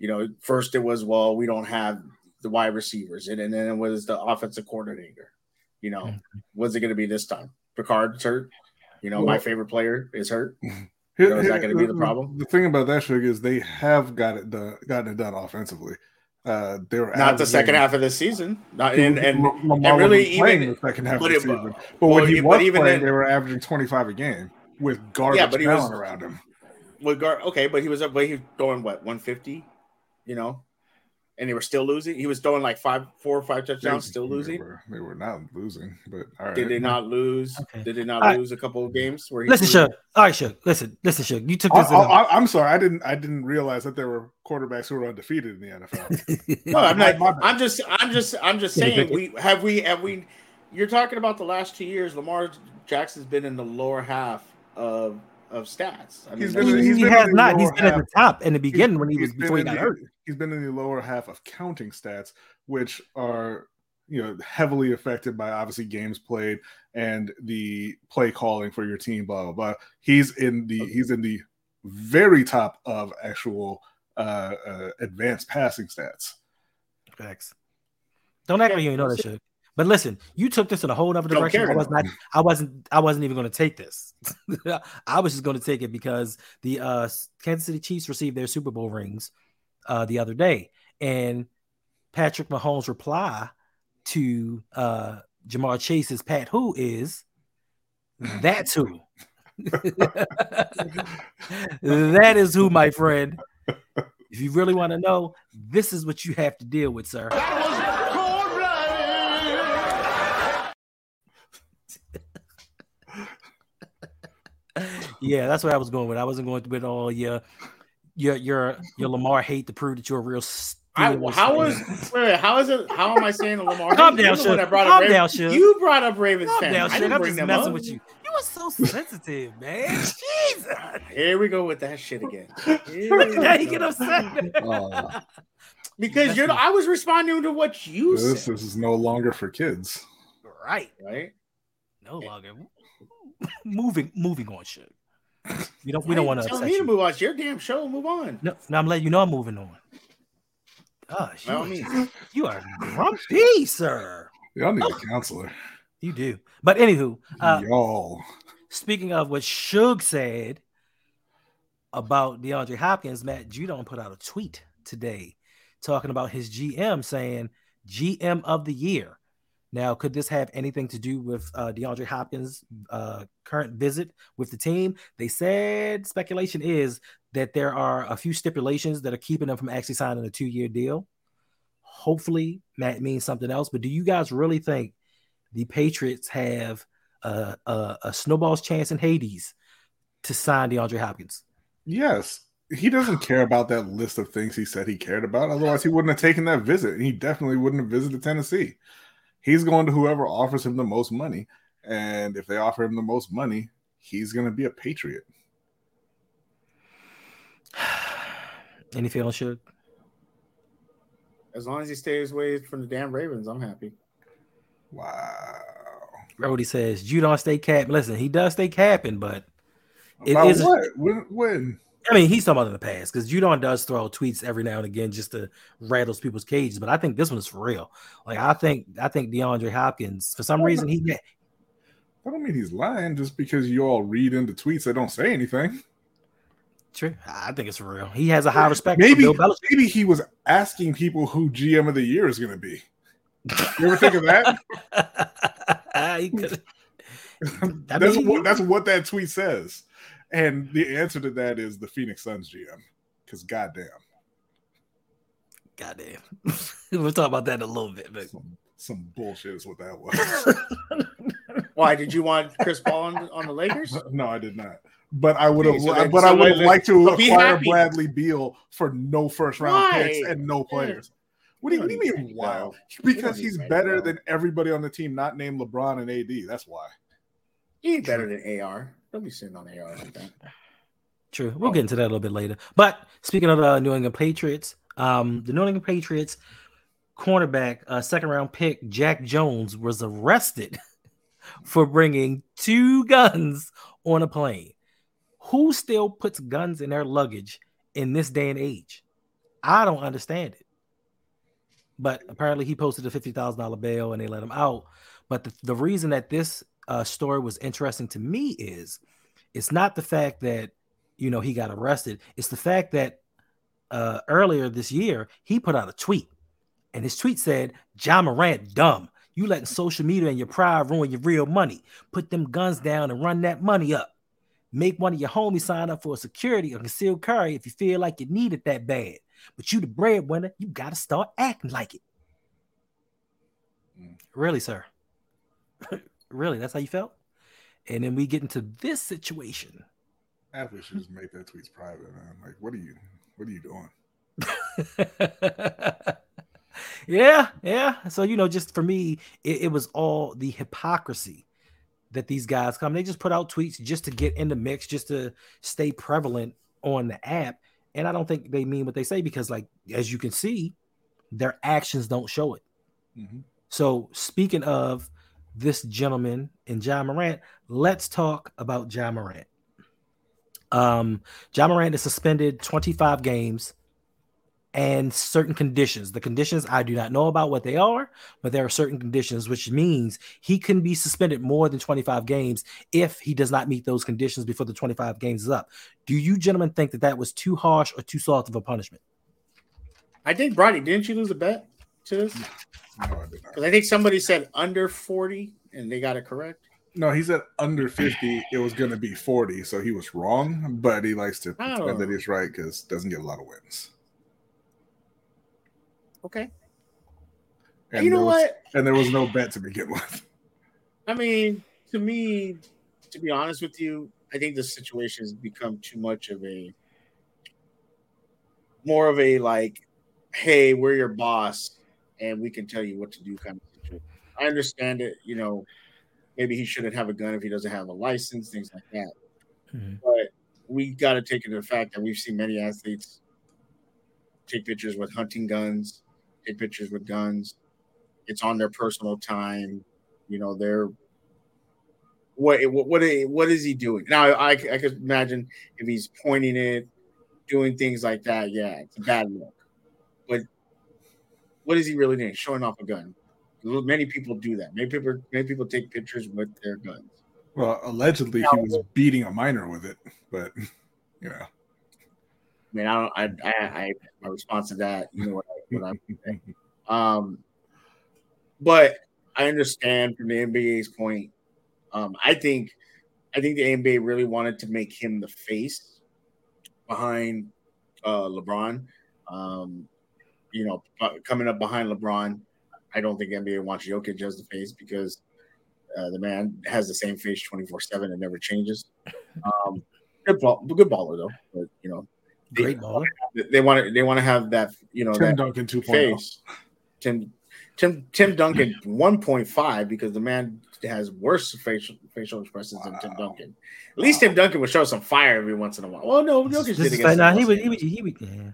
Speaker 5: You know, first it was, well, we don't have the wide receivers, and, and then it was the offensive coordinator. You know, what's it going to be this time? Ricard's hurt. You know, my favorite player is hurt. *laughs*
Speaker 4: Here-
Speaker 5: know, is that gonna be the problem?
Speaker 4: The thing about that Suge, is they have got it done, gotten it done offensively. Uh, they were
Speaker 5: Not the second half of this season. Not and and, and really even
Speaker 4: the second half
Speaker 5: but
Speaker 4: of the
Speaker 5: it-
Speaker 4: season. But
Speaker 5: well,
Speaker 4: when he
Speaker 5: but
Speaker 4: was
Speaker 5: even
Speaker 4: playing,
Speaker 5: then-
Speaker 4: they were averaging 25 a game with garbage
Speaker 5: Yeah, but he was-
Speaker 4: talent around him.
Speaker 5: with gar- okay, but he was up, but he was throwing what 150, you know, and they were still losing. He was throwing like five, four or five touchdowns, still
Speaker 4: They
Speaker 5: losing.
Speaker 4: were, they were not losing, but all right.
Speaker 5: Did they not lose?
Speaker 3: Okay.
Speaker 5: Did they not
Speaker 3: All right.
Speaker 5: lose a couple of games where he
Speaker 3: Listen,
Speaker 5: threw-
Speaker 3: Shug. All right, Shug. Listen, listen, Shug. You took
Speaker 4: I,
Speaker 3: this. in a-
Speaker 4: I, am sorry, I didn't. I didn't realize that there were quarterbacks who were undefeated in the NFL. *laughs*
Speaker 5: No, I'm not.
Speaker 4: my.
Speaker 5: I'm just. I'm just. I'm just saying. We have we have we. You're talking about the last two years. Lamar Jackson's been in the lower half of of stats. I mean,
Speaker 4: He's
Speaker 5: that's
Speaker 4: been-
Speaker 5: just-
Speaker 3: he,
Speaker 4: he's
Speaker 3: he
Speaker 4: been
Speaker 3: has
Speaker 4: in the
Speaker 3: not. He's
Speaker 4: lower
Speaker 3: been at the top in the beginning when he was before he got
Speaker 4: the,
Speaker 3: hurt.
Speaker 4: He's been in the lower half of counting stats, which are you know heavily affected by obviously games played and the play calling for your team. Blah blah blah. He's in the he's in the very top of actual uh, uh advanced passing stats.
Speaker 3: Facts. Don't act like you ain't know that shit. But listen, you took this in a whole other direction. I was not. I wasn't. I wasn't even going to take this. *laughs* I was just going to take it because the uh, Kansas City Chiefs received their Super Bowl rings uh, the other day, and Patrick Mahomes' reply to uh, Ja'Marr Chase's "Pat Who is *laughs* that's who." *laughs* that is who, my friend. If you really want to know, this is what you have to deal with, sir. Yeah, that's what I was going with. I wasn't going with all your your your your Lamar hate to prove that you're a real.
Speaker 5: I,
Speaker 3: Steelers
Speaker 5: how
Speaker 3: fan.
Speaker 5: was wait, wait, how is it? How am I saying Lamar?
Speaker 3: Calm
Speaker 5: You're
Speaker 3: down,
Speaker 5: the
Speaker 3: Suge.
Speaker 5: one that brought
Speaker 3: Calm
Speaker 5: up
Speaker 3: down,
Speaker 5: Ravens.
Speaker 3: Suge.
Speaker 5: You brought up Ravens
Speaker 3: Calm
Speaker 5: fans.
Speaker 3: down,
Speaker 5: I
Speaker 3: shit.
Speaker 5: didn't
Speaker 3: I'm
Speaker 5: bring
Speaker 3: just
Speaker 5: them
Speaker 3: messing
Speaker 5: up.
Speaker 3: with you. You are so sensitive, man. *laughs* Jesus.
Speaker 5: Here we go with that shit again. Here
Speaker 3: Look
Speaker 5: we
Speaker 3: at that. He get upset.
Speaker 4: Uh, *laughs*
Speaker 5: because you're. I was responding to what you
Speaker 4: this,
Speaker 5: said,
Speaker 4: this is no longer for kids.
Speaker 3: right.
Speaker 5: right?
Speaker 3: No longer. moving moving on, shit. We don't we don't want to
Speaker 5: tell
Speaker 3: upset
Speaker 5: me to move on. It's your damn show. Move on.
Speaker 3: No, no, I'm letting you know I'm moving on. Gosh, you,
Speaker 5: means.
Speaker 3: you are grumpy, sir.
Speaker 4: Y'all need a counselor.
Speaker 3: You do. But anywho, uh,
Speaker 4: Y'all.
Speaker 3: Speaking of what Suge said about DeAndre Hopkins, Matt Judon put out a tweet today talking about his GM saying GM of the year. Now, could this have anything to do with uh, DeAndre Hopkins' uh, current visit with the team? They said speculation is that there are a few stipulations that are keeping them from actually signing a two-year deal. Hopefully, that means something else. But do you guys really think the Patriots have a, a, a snowball's chance in Hades to sign DeAndre Hopkins?
Speaker 4: Yes. He doesn't *sighs* care about that list of things he said he cared about. Otherwise, he wouldn't have taken that visit. And he definitely wouldn't have visited Tennessee. He's going to whoever offers him the most money. And if they offer him the most money, he's going to be a Patriot. *sighs*
Speaker 3: Any feeling should?
Speaker 5: As long as he stays away from the damn Ravens, I'm happy.
Speaker 4: Wow.
Speaker 3: Brody says "You don't stay capping. Listen, he does stay capping, but it
Speaker 4: About
Speaker 3: is.
Speaker 4: what? When? when?
Speaker 3: I mean, he's talking about in the past because Judon does throw tweets every now and again just to rattle people's cages. But I think this one is for real. Like I think I think DeAndre Hopkins for some reason he
Speaker 4: I don't mean he's lying just because you all read into tweets that don't say anything.
Speaker 3: True. I think it's for real. He has a high respect
Speaker 4: Maybe, maybe he was asking people who GM of the year is going to be. You ever think of that?
Speaker 3: He could- I
Speaker 4: that's
Speaker 3: mean,
Speaker 4: what that's what that tweet says, and the answer to that is the Phoenix Suns GM. Because goddamn,
Speaker 3: Goddamn. *laughs* we'll talk about that in a little bit, but
Speaker 4: some, some bullshit is what that was. *laughs*
Speaker 5: Why did you want Chris Paul on, on the Lakers? *laughs*
Speaker 4: no, I did not. But I would have,
Speaker 5: Okay, so then-
Speaker 4: but I would have
Speaker 5: let-
Speaker 4: liked to acquire
Speaker 5: happy.
Speaker 4: Bradley Beal for no first round
Speaker 5: Why?
Speaker 4: picks and no players. What do you,
Speaker 5: You
Speaker 4: what do you mean?
Speaker 5: Bradley
Speaker 4: Wow, because he's better than everybody on the team, not named LeBron and AD. That's why.
Speaker 5: He ain't better than AR. Don't be sitting on AR like that.
Speaker 3: True. We'll get into that a little bit later. But speaking of the New England Patriots, um, the New England Patriots cornerback, uh, second round pick Jack Jones was arrested *laughs* for bringing two guns on a plane. Who still puts guns in their luggage in this day and age? I don't understand it. But apparently, he posted a fifty thousand dollar bail and they let him out. But the, the reason that this uh, story was interesting to me is it's not the fact that you know he got arrested. It's the fact that uh earlier this year he put out a tweet. And his tweet said Ja Morant dumb. You letting social media and your pride ruin your real money. Put them guns down and run that money up. Make one of your homies sign up for a security or concealed carry if you feel like you need it that bad. But you the breadwinner. You gotta start acting like it.
Speaker 4: Mm.
Speaker 3: really sir *laughs* really that's how you felt and then we get into this situation
Speaker 4: Athletes should just make that tweets private, man. Like, what are you, what are you doing? *laughs*
Speaker 3: yeah, yeah. So you know, just for me, it, it was all the hypocrisy that these guys come. They just put out tweets just to get in the mix, just to stay prevalent on the app. And I don't think they mean what they say because, like, as you can see, their actions don't show it.
Speaker 4: Mhm.
Speaker 3: So speaking of this gentleman and Ja Morant, let's talk about Ja Morant. Um, Ja Morant is suspended 25 games and certain conditions. The conditions I do not know about what they are, but there are certain conditions, which means he can be suspended more than 25 games if he does not meet those conditions before the 25 games is up. Do you gentlemen think that that was too harsh or too soft of a punishment?
Speaker 5: I think Bronny, didn't you lose a bet to this?
Speaker 4: No, I did not.
Speaker 5: Because I think somebody said under 40 and they got it correct.
Speaker 4: No, he said under 50, it was going to be 40. So he was wrong, but he likes to
Speaker 5: Oh.
Speaker 4: pretend that he's right because doesn't get a lot of wins.
Speaker 5: Okay.
Speaker 4: And
Speaker 5: you know
Speaker 4: was,
Speaker 5: what?
Speaker 4: And there was no bet to begin with. *laughs*
Speaker 5: I mean, to me, to be honest with you, I think the situation has become too much of a more of a like, hey, we're your boss and we can tell you what to do kind of situation. I understand it, you know, maybe he shouldn't have a gun if he doesn't have a license, things like that.
Speaker 3: Mhm.
Speaker 5: But we got to take into the fact that we've seen many athletes take pictures with hunting guns, take pictures with guns. It's on their personal time. You know, they're what what what, what is he doing now? I, I could imagine if he's pointing it, doing things like that. Yeah, it's a bad look. What is he really doing? Showing off a gun. Many people do that. Many people many people take pictures with their guns.
Speaker 4: Well, allegedly, he was beating a minor with it, but *laughs* you know,
Speaker 5: I mean, I don't. I, I, I my response to that, you know what I, what I say. Um, but I understand from the NBA's point. Um, I think, I think the NBA really wanted to make him the face behind uh, LeBron. Um, you know, coming up behind LeBron, I don't think NBA wants Jokic as the face because uh, the man has the same face twenty four seven and never changes. Um, good ball, good baller though, but you know,
Speaker 3: Great baller.
Speaker 5: they want to they want to have that you know
Speaker 4: Tim
Speaker 5: that
Speaker 4: Duncan oh. 2.0.
Speaker 5: face. Tim Tim Tim Duncan 1.5 because the man has worse facial facial expressions than Tim Duncan. At least Tim Duncan would show some fire every once in a while. Well, no, Jokic
Speaker 3: This
Speaker 5: did against
Speaker 3: like, nah, he would, he would, he would, yeah.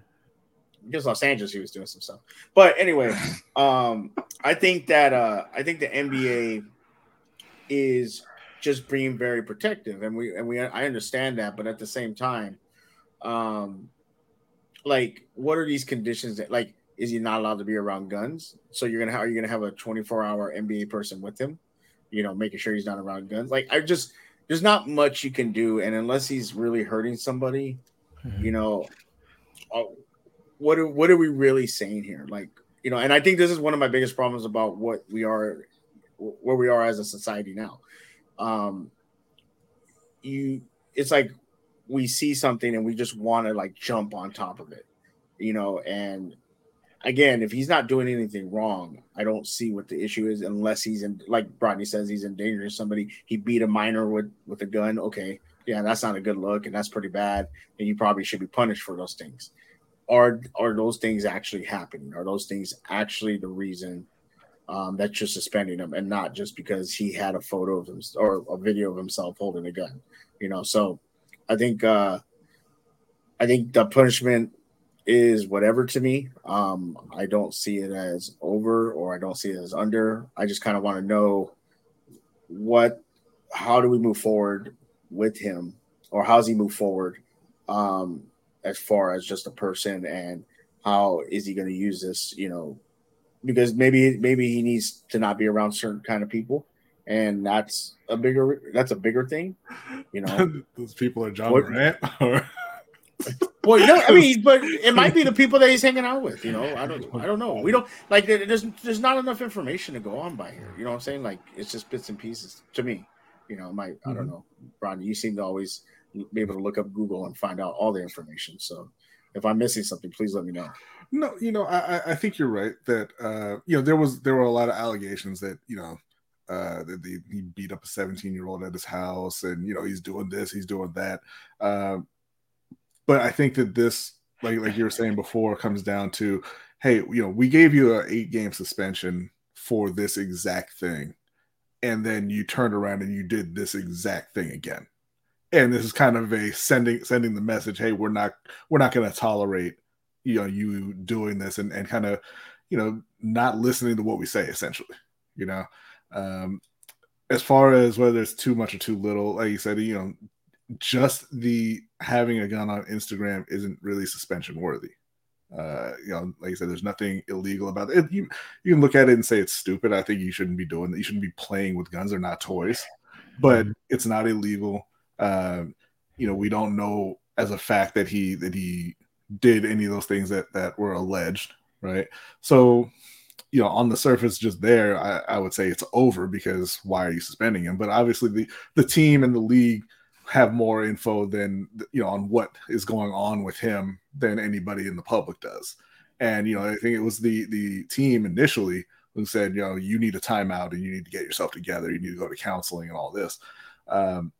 Speaker 5: Against Los Angeles. He was doing some stuff. But anyway, *laughs* um, I think that uh, I think the NBA is just being very protective, and we and we I understand that, but at the same time, um, like what are these conditions that like is he not allowed to be around guns? So you're gonna have, are you gonna have a 24 hour NBA person with him? You know, making sure he's not around guns. Like I just there's not much you can do, and unless he's really hurting somebody, you know, uh, what are, what are we really saying here? Like, you know, and I think this is one of my biggest problems about what we are, where we are as a society now. Um, you, it's like we see something and we just want to like jump on top of it, you know. And again, if he's not doing anything wrong, I don't see what the issue is unless he's in, like Rodney says, he's endangering somebody. He beat a minor with with a gun. Okay, yeah, that's not a good look, and that's pretty bad. And you probably should be punished for those things. Are are those things actually happening? Are those things actually the reason um, that you're suspending him, and not just because he had a photo of him or a video of himself holding a gun? You know, so I think uh, I think the punishment is whatever to me. Um, I don't see it as over or I don't see it as under. I just kind of want to know what, how do we move forward with him, or how's he move forward, um, as far as just a person, and how is he going to use this? You know, because maybe maybe he needs to not be around certain kind of people, and that's a bigger that's a bigger thing. You know, *laughs*
Speaker 4: Those people are Ja
Speaker 5: What-
Speaker 4: Morant. Or, *laughs*
Speaker 5: Well, no, I mean, *laughs* but it might be the people that he's hanging out with. You know, I don't, I don't know. We don't like. There's, there's not enough information to go on by here. You know what I'm saying? Like, it's just bits and pieces to me. You know, my, I don't mm-hmm. know, Ron. You seem to always be able to look up Google and find out all the information. So, if I'm missing something, please let me know.
Speaker 4: no, you know, I, I- think you're right that uh, you know there was there were a lot of allegations that you know uh, that he beat up a 17 year old at his house, and you know he's doing this, he's doing that. Um, but I think that this, like like you were saying before, comes down to, hey, you know, we gave you an eight game suspension for this exact thing, and then you turned around and you did this exact thing again. And this is kind of a sending sending the message, hey, we're not we're not going to tolerate you know you doing this and, and kind of you know not listening to what we say essentially You know, um, as far as whether it's too much or too little, like you said, you know, just the having a gun on Instagram isn't really suspension worthy. Uh, you know, like I said, there's nothing illegal about it. You you can look at it and say it's stupid. I think you shouldn't be doing that. You shouldn't be playing with guns. They're not toys, but it's not illegal. Um, you know, we don't know as a fact that he that he did any of those things that that were alleged, right? So, you know, on the surface, just there, I, I would say it's over because why are you suspending him? But obviously, the the team and the league have more info than you know on what is going on with him than anybody in the public does. And you know, I think it was the the team initially who said, you know, you need a timeout and you need to get yourself together. You need to go to counseling and all this. Um,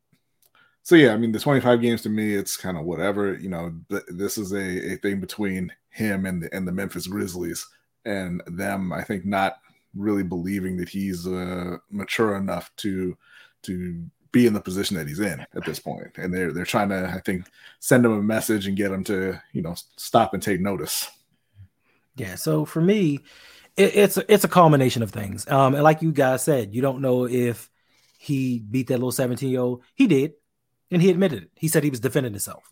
Speaker 4: so yeah, I mean, the 25 games to me, it's kind of whatever. You know, th- this is a, a thing between him and the, and the Memphis Grizzlies and them. I think not really believing that he's uh, mature enough to to be in the position that he's in at this point. And they're they're trying to, I think, send him a message and get him to, you know, stop and take notice.
Speaker 3: Yeah. So for me, it, it's a, it's a culmination of things. Um, and like you guys said, you don't know if he beat that little 17 year old. He did, and he admitted it. He said he was defending himself.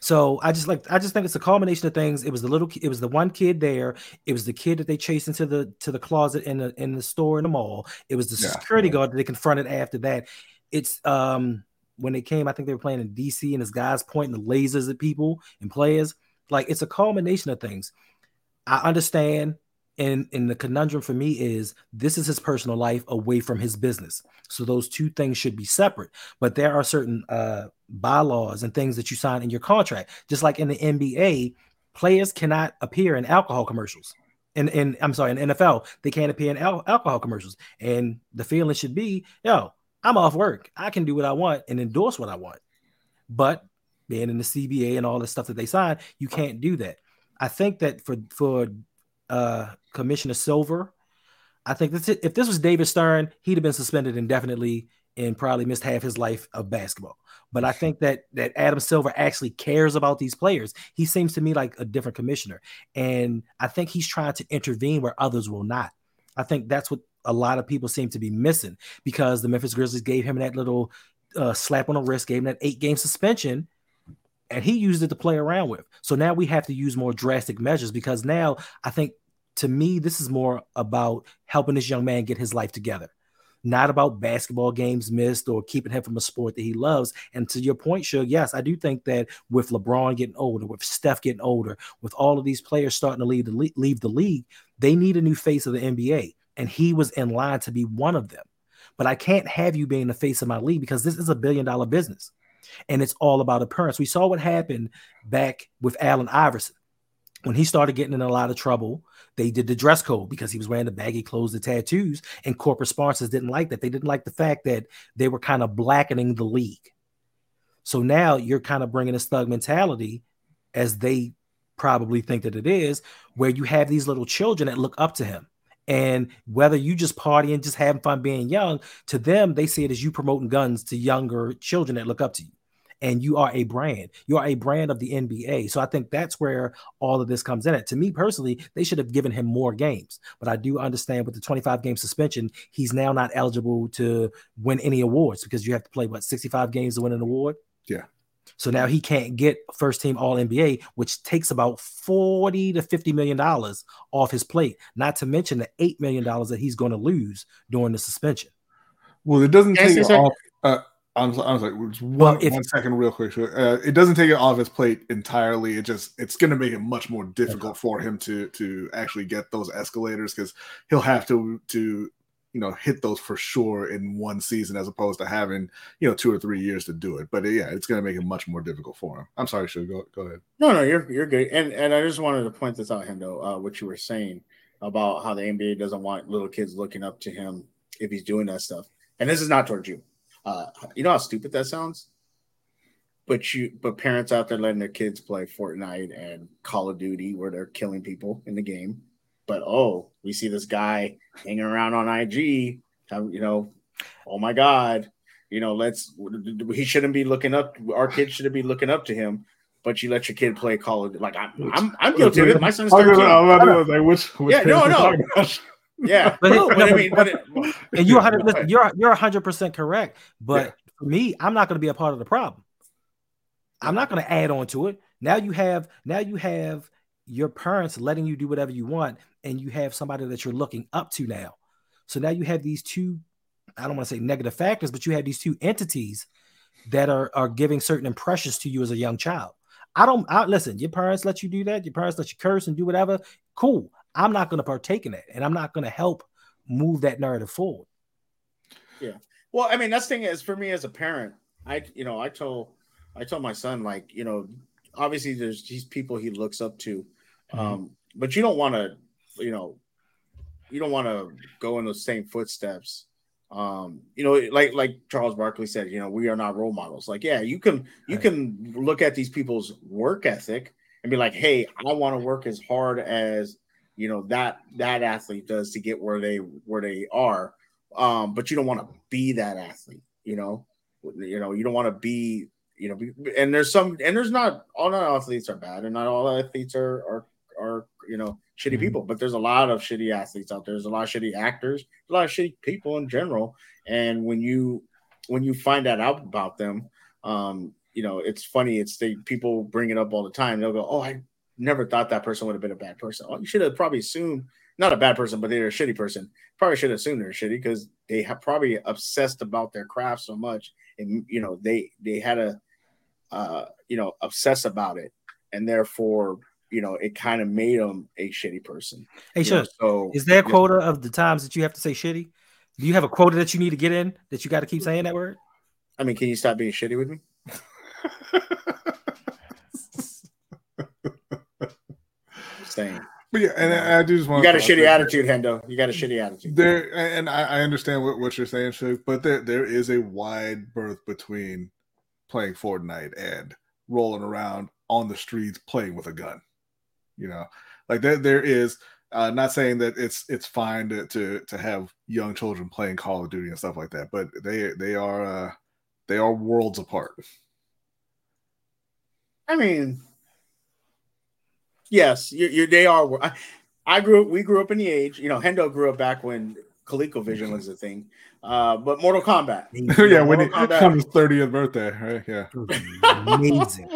Speaker 3: So I just like I just think it's a culmination of things. It was the little it was the one kid there. It was the kid that they chased into the to the closet in the in the store in the mall. It was the
Speaker 4: Yeah,
Speaker 3: security
Speaker 4: yeah.
Speaker 3: guard that they confronted after that. It's um when they came, I think they were playing in DC and his guys pointing the lasers at people and players. Like it's a culmination of things. I understand and and the conundrum for me is this is his personal life away from his business. So those two things should be separate. But there are certain uh bylaws and things that you sign in your contract. Just like in the nba players cannot appear in alcohol commercials. And and i'm sorry in nfl they can't appear in al- alcohol commercials. And the feeling should be yo i'm off work. I can do what i want and endorse what i want. But being in the cba and all the stuff that they sign you can't do that. I think that for for uh, Commissioner Silver. I think this, if this was David Stern, he'd have been suspended indefinitely and probably missed half his life of basketball. But I think that that Adam Silver actually cares about these players. He seems to me like a different commissioner, and I think he's trying to intervene where others will not. I think that's what a lot of people seem to be missing because the Memphis Grizzlies gave him that little uh, slap on the wrist, gave him that eight game suspension, and he used it to play around with. So now we have to use more drastic measures because now I think to me this is more about helping this young man get his life together. Not about basketball games missed or keeping him from a sport that he loves. And to your point, Shug, yes, I do think that with LeBron getting older, with Steph getting older, with all of these players starting to leave the le- leave the league, they need a new face of the NBA, and he was in line to be one of them. But I can't have you being the face of my league because this is a billion dollar business and it's all about appearance. We saw what happened back with Allen Iverson when he started getting in a lot of trouble. They did the dress code because he was wearing the baggy clothes, the tattoos, and corporate sponsors didn't like that. They didn't like the fact that they were kind of blackening the league. So now you're kind of bringing this thug mentality, as they probably think that it is, where you have these little children that look up to him. And whether you just party and just having fun being young, to them, they see it as you promoting guns to younger children that look up to you. And you are a brand. You are a brand of the NBA. So I think that's where all of this comes in at. To me personally, they should have given him more games. But I do understand with the 25 game suspension, he's now not eligible to win any awards because you have to play what 65 games to win an award.
Speaker 4: Yeah.
Speaker 3: So now he can't get first team all NBA, which takes about 40 to 50 million dollars off his plate, not to mention the eight million dollars that he's going to lose during the suspension.
Speaker 4: Well, it doesn't
Speaker 5: Can I
Speaker 4: take
Speaker 5: say
Speaker 4: it off. Uh, I'm, I'm sorry. just
Speaker 3: Well, if-
Speaker 4: one second, real quick. Uh, it doesn't take it off his plate entirely. It just it's going to make it much more difficult for him to to actually get those escalators because he'll have to to you know hit those for sure in one season as opposed to having you know two or three years to do it. But uh, yeah, it's going to make it much more difficult for him. I'm sorry, should go go ahead.
Speaker 5: No, no, you're you're good. And and I just wanted to point this out, Hendo, uh, what you were saying about how the NBA doesn't want little kids looking up to him if he's doing that stuff. And this is not towards you. Uh, you know how stupid that sounds. But you, but parents out there letting their kids play Fortnite and Call of Duty where they're killing people in the game. But oh, we see this guy hanging around on IG. You know, oh my God, you know, let's. He shouldn't be looking up. Our kids shouldn't be looking up to him but you let your kid play Call of Duty. Like I'm, I'm, I'm guilty of it. My son's
Speaker 4: I was
Speaker 5: 13.
Speaker 4: gonna- I'm about to say, which, which
Speaker 5: Yeah, no,
Speaker 4: parents
Speaker 5: no.
Speaker 4: we're talking about?
Speaker 5: Yeah,
Speaker 3: But-
Speaker 5: but, I mean, but it, *laughs*
Speaker 3: And you're 100 listen, you're you're 100 percent correct. But
Speaker 4: Yeah.
Speaker 3: for me, I'm not going to be a part of the problem. I'm not going to add on to it. Now you have now you have your parents letting you do whatever you want, and you have somebody that you're looking up to now. So now you have these two, I don't want to say negative factors, but you have these two entities that are are giving certain impressions to you as a young child. I don't I listen, your parents let you do that, your parents let you curse and do whatever. Cool. I'm not going to partake in that, and I'm not going to help move that narrative forward. Yeah.
Speaker 5: Well, I mean, that's the thing is for me as a parent, I you know, I told I told my son like, you know, obviously there's these people he looks up to. Um, but you don't want to, you know, you don't want to go in those same footsteps. Um, you know, like like Charles Barkley said, you know, we are not role models. Like, yeah, you can you
Speaker 3: Right.
Speaker 5: can look at these people's work ethic and be like, hey, I want to work as hard as you know that that athlete does to get where they where they are um, but you don't want to be that athlete, you know. You know, you don't want to be, you know, be, and there's some, and there's not all not athletes are bad, and not all athletes are are are you know shitty
Speaker 3: Mhm.
Speaker 5: people, but there's a lot of shitty athletes out there. There's a lot of shitty actors, a lot of shitty people in general, and when you when you find that out about them, um, you know, it's funny. It's they people bring it up all the time. They'll go, "Oh, I never thought that person would have been a bad person." Oh, you should have probably assumed not a bad person, but they're a shitty person. Probably should have assumed they're shitty because they have probably obsessed about their craft so much, and you know they they had a uh, you know obsess about it, and therefore you know it kind of made them a shitty person.
Speaker 3: Hey,
Speaker 5: you know,
Speaker 3: sure.
Speaker 5: so
Speaker 3: Is there a
Speaker 5: yeah.
Speaker 3: quota of the times that you have to say shitty? Do you have a quota that you need to get in that you got to keep saying that word?
Speaker 5: I mean, can you stop being shitty with me? *laughs* saying.
Speaker 4: But yeah, and I, I do just want
Speaker 5: You got a shitty attitude, Hendo. You got a shitty attitude.
Speaker 4: There, and I, I understand what, what you're saying, Shug, but there there is a wide berth between playing Fortnite and rolling around on the streets playing with a gun. You know, like there there is. Uh, not saying that it's it's fine to, to to have young children playing Call of Duty and stuff like that, but they they are uh, they are worlds apart.
Speaker 5: I mean, yes, you, you they are. I, I grew. We grew up in the age. You know, Hendo grew up back when ColecoVision was a thing. Uh, but Mortal Kombat. *laughs*
Speaker 4: yeah, when
Speaker 5: Mortal
Speaker 4: it
Speaker 5: Kombat-
Speaker 4: comes 30th birthday, right? Yeah. *laughs*
Speaker 3: Amazing.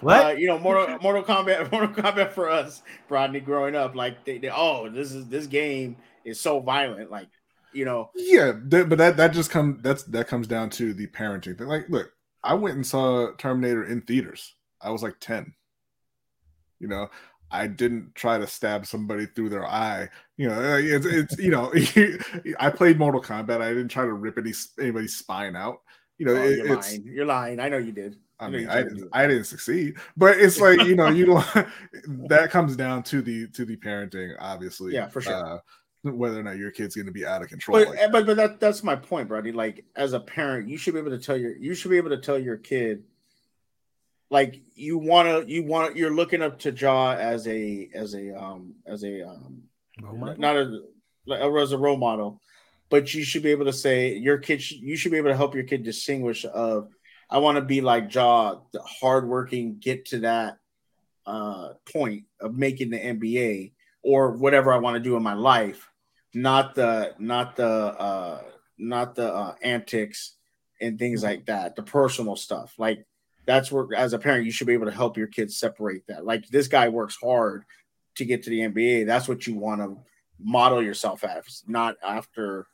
Speaker 3: what?
Speaker 5: Uh, you know, Mortal Mortal Kombat, *laughs* Mortal Kombat for us, Rodney, growing up, like they, they, oh, this is this game is so violent, like you know,
Speaker 4: Yeah, th- but that that just comes that's that comes down to the parenting thing. Like, look, I went and saw Terminator in theaters. I was like ten. You know, I didn't try to stab somebody through their eye. You know, it's it's you know, *laughs* I played Mortal Kombat. I didn't try to rip any anybody's spine out. You know,
Speaker 5: oh,
Speaker 4: it-
Speaker 5: you're
Speaker 4: it's
Speaker 5: lying, you're lying. I know you did.
Speaker 4: I
Speaker 5: know
Speaker 4: mean, I didn't. I didn't succeed, but it's *laughs* like you know, you don't. *laughs* that comes down to the to the parenting, obviously.
Speaker 5: Yeah, for sure.
Speaker 4: Uh, whether or not your kid's going to be out of control.
Speaker 5: But,
Speaker 4: like
Speaker 5: but but that that's my point, Brody. Like as a parent, you should be able to tell your you should be able to tell your kid, like you want to you want you're looking up to Ja as a as a um as a um not a like, as a role model, but you should be able to say your kid. You should be able to help your kid distinguish of I want to be like Ja, the hardworking, get to that uh point of making the NBA or whatever I want to do in my life, not the not the uh not the uh, antics and things like that, the personal stuff. Like that's where as a parent you should be able to help your kids separate that. Like this guy works hard to get to the NBA. That's what you want to model yourself as, not after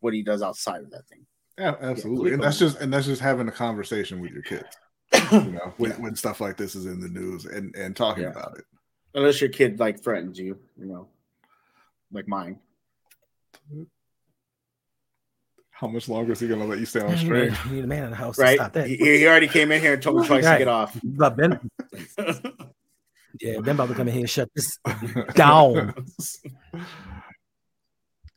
Speaker 5: what he does outside of that thing.
Speaker 4: Yeah, absolutely. and that's just and that's just having a conversation with your kids. You know, *coughs* when, when stuff like this is in the news and and talking
Speaker 5: Yeah.
Speaker 4: about it.
Speaker 5: Unless your kid like threatens you, you know, like mine.
Speaker 4: How much longer is he gonna let you stay on
Speaker 3: You
Speaker 4: stream?
Speaker 3: you need a man in the house to
Speaker 5: Right?
Speaker 3: stop that.
Speaker 5: He, he already came in here and told me twice
Speaker 3: Right.
Speaker 5: to get off.
Speaker 3: But Ben, *laughs* yeah, Ben about to come in here and shut this down. *laughs*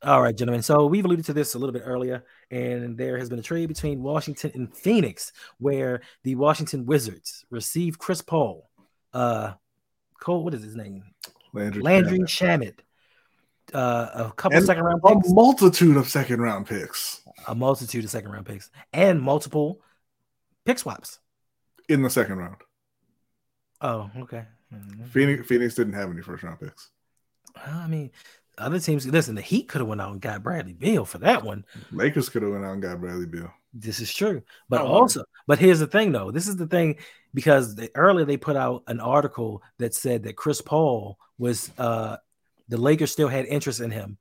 Speaker 3: All right, gentlemen. So we've alluded to this a little bit earlier, and there has been a trade between Washington and Phoenix, where the Washington Wizards received Chris Paul, uh, Cole, what is his name?
Speaker 4: Landry,
Speaker 3: Landry
Speaker 4: Shamet.
Speaker 3: Uh, a couple
Speaker 4: And
Speaker 3: second round
Speaker 4: a
Speaker 3: picks,
Speaker 4: multitude of second round picks
Speaker 3: a multitude of second round picks, and multiple pick swaps.
Speaker 4: in the second round.
Speaker 3: Oh, okay. Mhm.
Speaker 4: Phoenix Phoenix didn't have any first round picks.
Speaker 3: I mean, Other teams, listen, the Heat could have went out and got Bradley Beal for that one.
Speaker 4: Lakers could have went out and got Bradley Beal.
Speaker 3: This is true. But
Speaker 5: Oh,
Speaker 3: also, but here's the thing though. This is the thing because they, earlier they put out an article that said that Chris Paul was uh the Lakers still had interest in him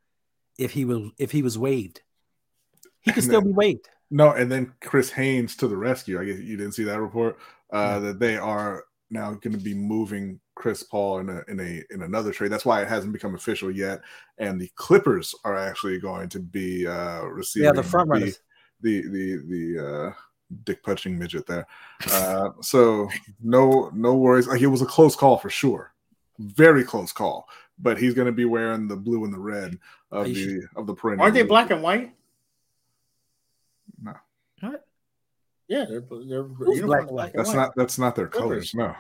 Speaker 3: if he was if he was waived. He could
Speaker 4: And
Speaker 3: still
Speaker 4: then-
Speaker 3: be waived.
Speaker 4: No, and then Chris Haynes to the rescue. I guess you didn't see that report. Uh, that they are now going to be moving Chris Paul in a in a in another trade. That's why it hasn't become official yet. And the Clippers are actually going to be uh receiving
Speaker 3: Yeah, the front runners.
Speaker 4: the the the uh dick punching midget there. Uh so no no worries. Like it was a close call for sure. Very close call. But he's gonna be wearing the blue and the red of
Speaker 3: Are you
Speaker 4: the of the perennial.
Speaker 5: Aren't they black and white?
Speaker 4: No.
Speaker 3: What?
Speaker 5: Yeah, they're they're
Speaker 3: Who's
Speaker 5: uniforms
Speaker 3: black and white?
Speaker 4: That's not that's not their colors. No.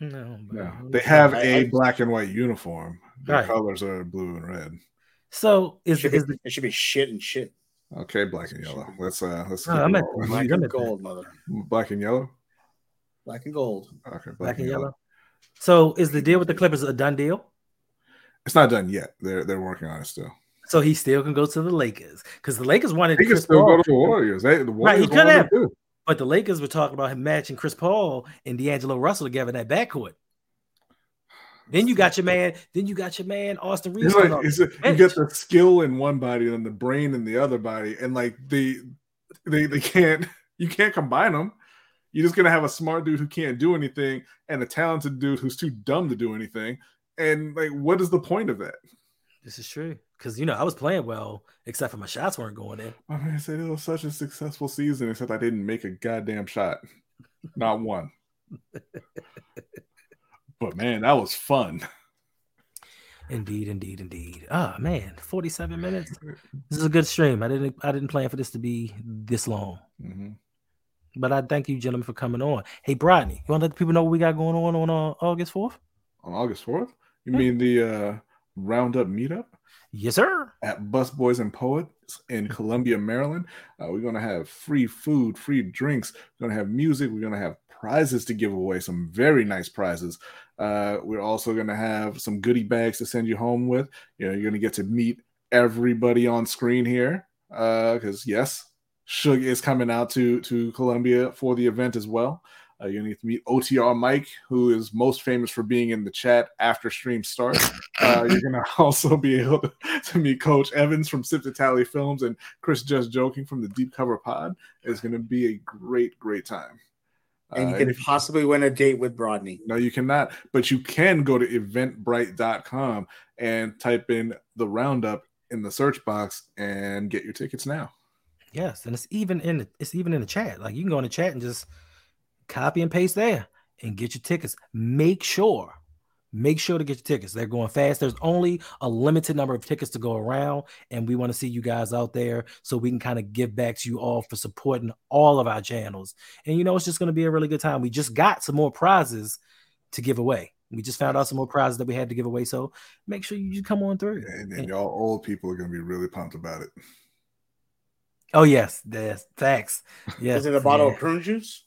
Speaker 3: No, but-
Speaker 4: No. They have
Speaker 5: I-
Speaker 4: a
Speaker 5: I-
Speaker 4: black and white uniform. The
Speaker 3: Right.
Speaker 4: colors are blue and red.
Speaker 3: So
Speaker 5: It
Speaker 3: is,
Speaker 5: should,
Speaker 3: is
Speaker 5: be, it should be shit and shit.
Speaker 4: Okay, black and yellow. Let's uh let's keep
Speaker 3: I
Speaker 4: it
Speaker 3: meant
Speaker 4: rolling.
Speaker 3: black.
Speaker 5: Black
Speaker 3: I'm
Speaker 5: and gold, mother.
Speaker 4: black and yellow.
Speaker 5: Black and gold.
Speaker 4: Okay,
Speaker 3: black and yellow? So is the deal with the Clippers a done deal?
Speaker 4: It's not done yet. They're they're working on it still.
Speaker 3: So he still can go to the Lakers because the Lakers wanted
Speaker 4: He can
Speaker 3: Chris
Speaker 4: still
Speaker 3: Paul,
Speaker 4: go to the Warriors. They, the
Speaker 3: Right, he could have. but the Lakers were talking about him matching Chris Paul and D'Angelo Russell together in that backcourt. Then you got your man. Then you got your man Austin Reaves.
Speaker 4: Like
Speaker 3: off the
Speaker 4: a, you get the skill in one body and the brain in the other body, and like the they they can't you can't combine them. You're just gonna have a smart dude who can't do anything and a talented dude who's too dumb to do anything. And like, what is the point of that?
Speaker 3: This is true because you know I was playing well, except for my shots weren't going in.
Speaker 4: I mean, I said it was such a successful season, except I didn't make a goddamn shot, not one. *laughs* but man, that was fun.
Speaker 3: Indeed, indeed, indeed. Ah man, forty-seven minutes. This is a good stream. I didn't, I didn't plan for this to be this long,
Speaker 4: Mhm.
Speaker 3: But I thank you, gentlemen, for coming on. Hey, Brodney, you want to let the people know what we got going on on uh, August fourth?
Speaker 4: On August fourth, you
Speaker 3: Yeah.
Speaker 4: mean the uh, roundup meetup?
Speaker 3: Yes, sir.
Speaker 4: at Busboys and Poets in Columbia, Maryland. Uh, we're going to have free food, free drinks. We're going to have music. We're going to have prizes to give away, some very nice prizes. Uh, we're also going to have some goodie bags to send you home with. You know, you're going to get to meet everybody on screen here because, yes, Suge is coming out to, to Columbia for the event as well. Uh, you're going to get to meet OTR Mike, who is most famous for being in the chat after stream starts. *laughs* Uh, you're going *laughs* to also be able to, to meet Coach Evans from Sip to Tally Films and Chris Just Joking from the Deep Cover Pod. It's going to be a great, great time.
Speaker 5: And you
Speaker 4: Uh,
Speaker 5: can possibly win a date with Brodney.
Speaker 4: no, you cannot, but you can go to eventbrite.com and type in the roundup in the search box and get your tickets now.
Speaker 3: Yes, and it's even in the, it's even in the chat. Like you can go in the chat and just copy and paste there and get your tickets. Make sure, make sure to get your tickets. They're going fast. There's only a limited number of tickets to go around, and we want to see you guys out there so we can kind of give back to you all for supporting all of our channels. And you know, it's just going to be a really good time. We just got some more prizes to give away. We just found out some more prizes that we had to give away. So make sure you come on through.
Speaker 4: And, and y'all old people are going to be really pumped about it.
Speaker 3: Oh yes, yes, facts. Yes,
Speaker 5: Is it a bottle
Speaker 3: yeah.
Speaker 5: of prune juice?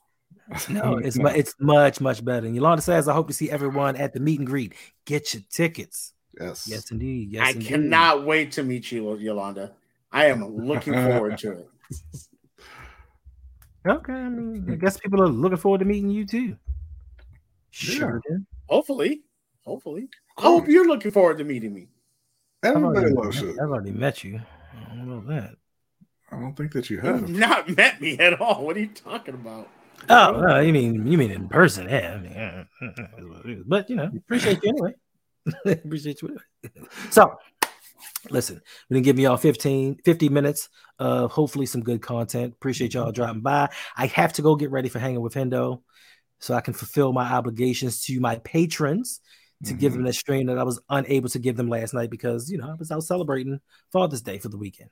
Speaker 3: No, it's mu- it's much much better. And Yolanda says, "I hope to see everyone at the meet and greet. Get your tickets."
Speaker 4: Yes.
Speaker 3: Yes, indeed. Yes,
Speaker 5: I
Speaker 3: indeed.
Speaker 5: cannot wait to meet you, Yolanda. I am looking forward to it. *laughs*
Speaker 3: Okay, I mean, I guess people are looking forward to meeting you too. Sure.
Speaker 5: Hopefully. Hopefully. I hope you're looking forward to meeting me.
Speaker 3: I've
Speaker 4: Everybody
Speaker 3: already,
Speaker 4: loves Suge.
Speaker 3: I've already met you. I don't know that.
Speaker 4: I don't think that you
Speaker 5: You've not met me at all. What are you talking about?
Speaker 3: Oh, uh, you mean you mean in person? Yeah, I mean, is what it is. but you know, appreciate you anyway. *laughs* appreciate you. Anyway. So, listen, we're gonna give y'all 15, 50 minutes of hopefully some good content. Appreciate y'all dropping by. I have to go get ready for hanging with Hendo, so I can fulfill my obligations to my patrons to give
Speaker 4: Mhm.
Speaker 3: them that stream that I was unable to give them last night because you know I was out celebrating Father's Day for the weekend.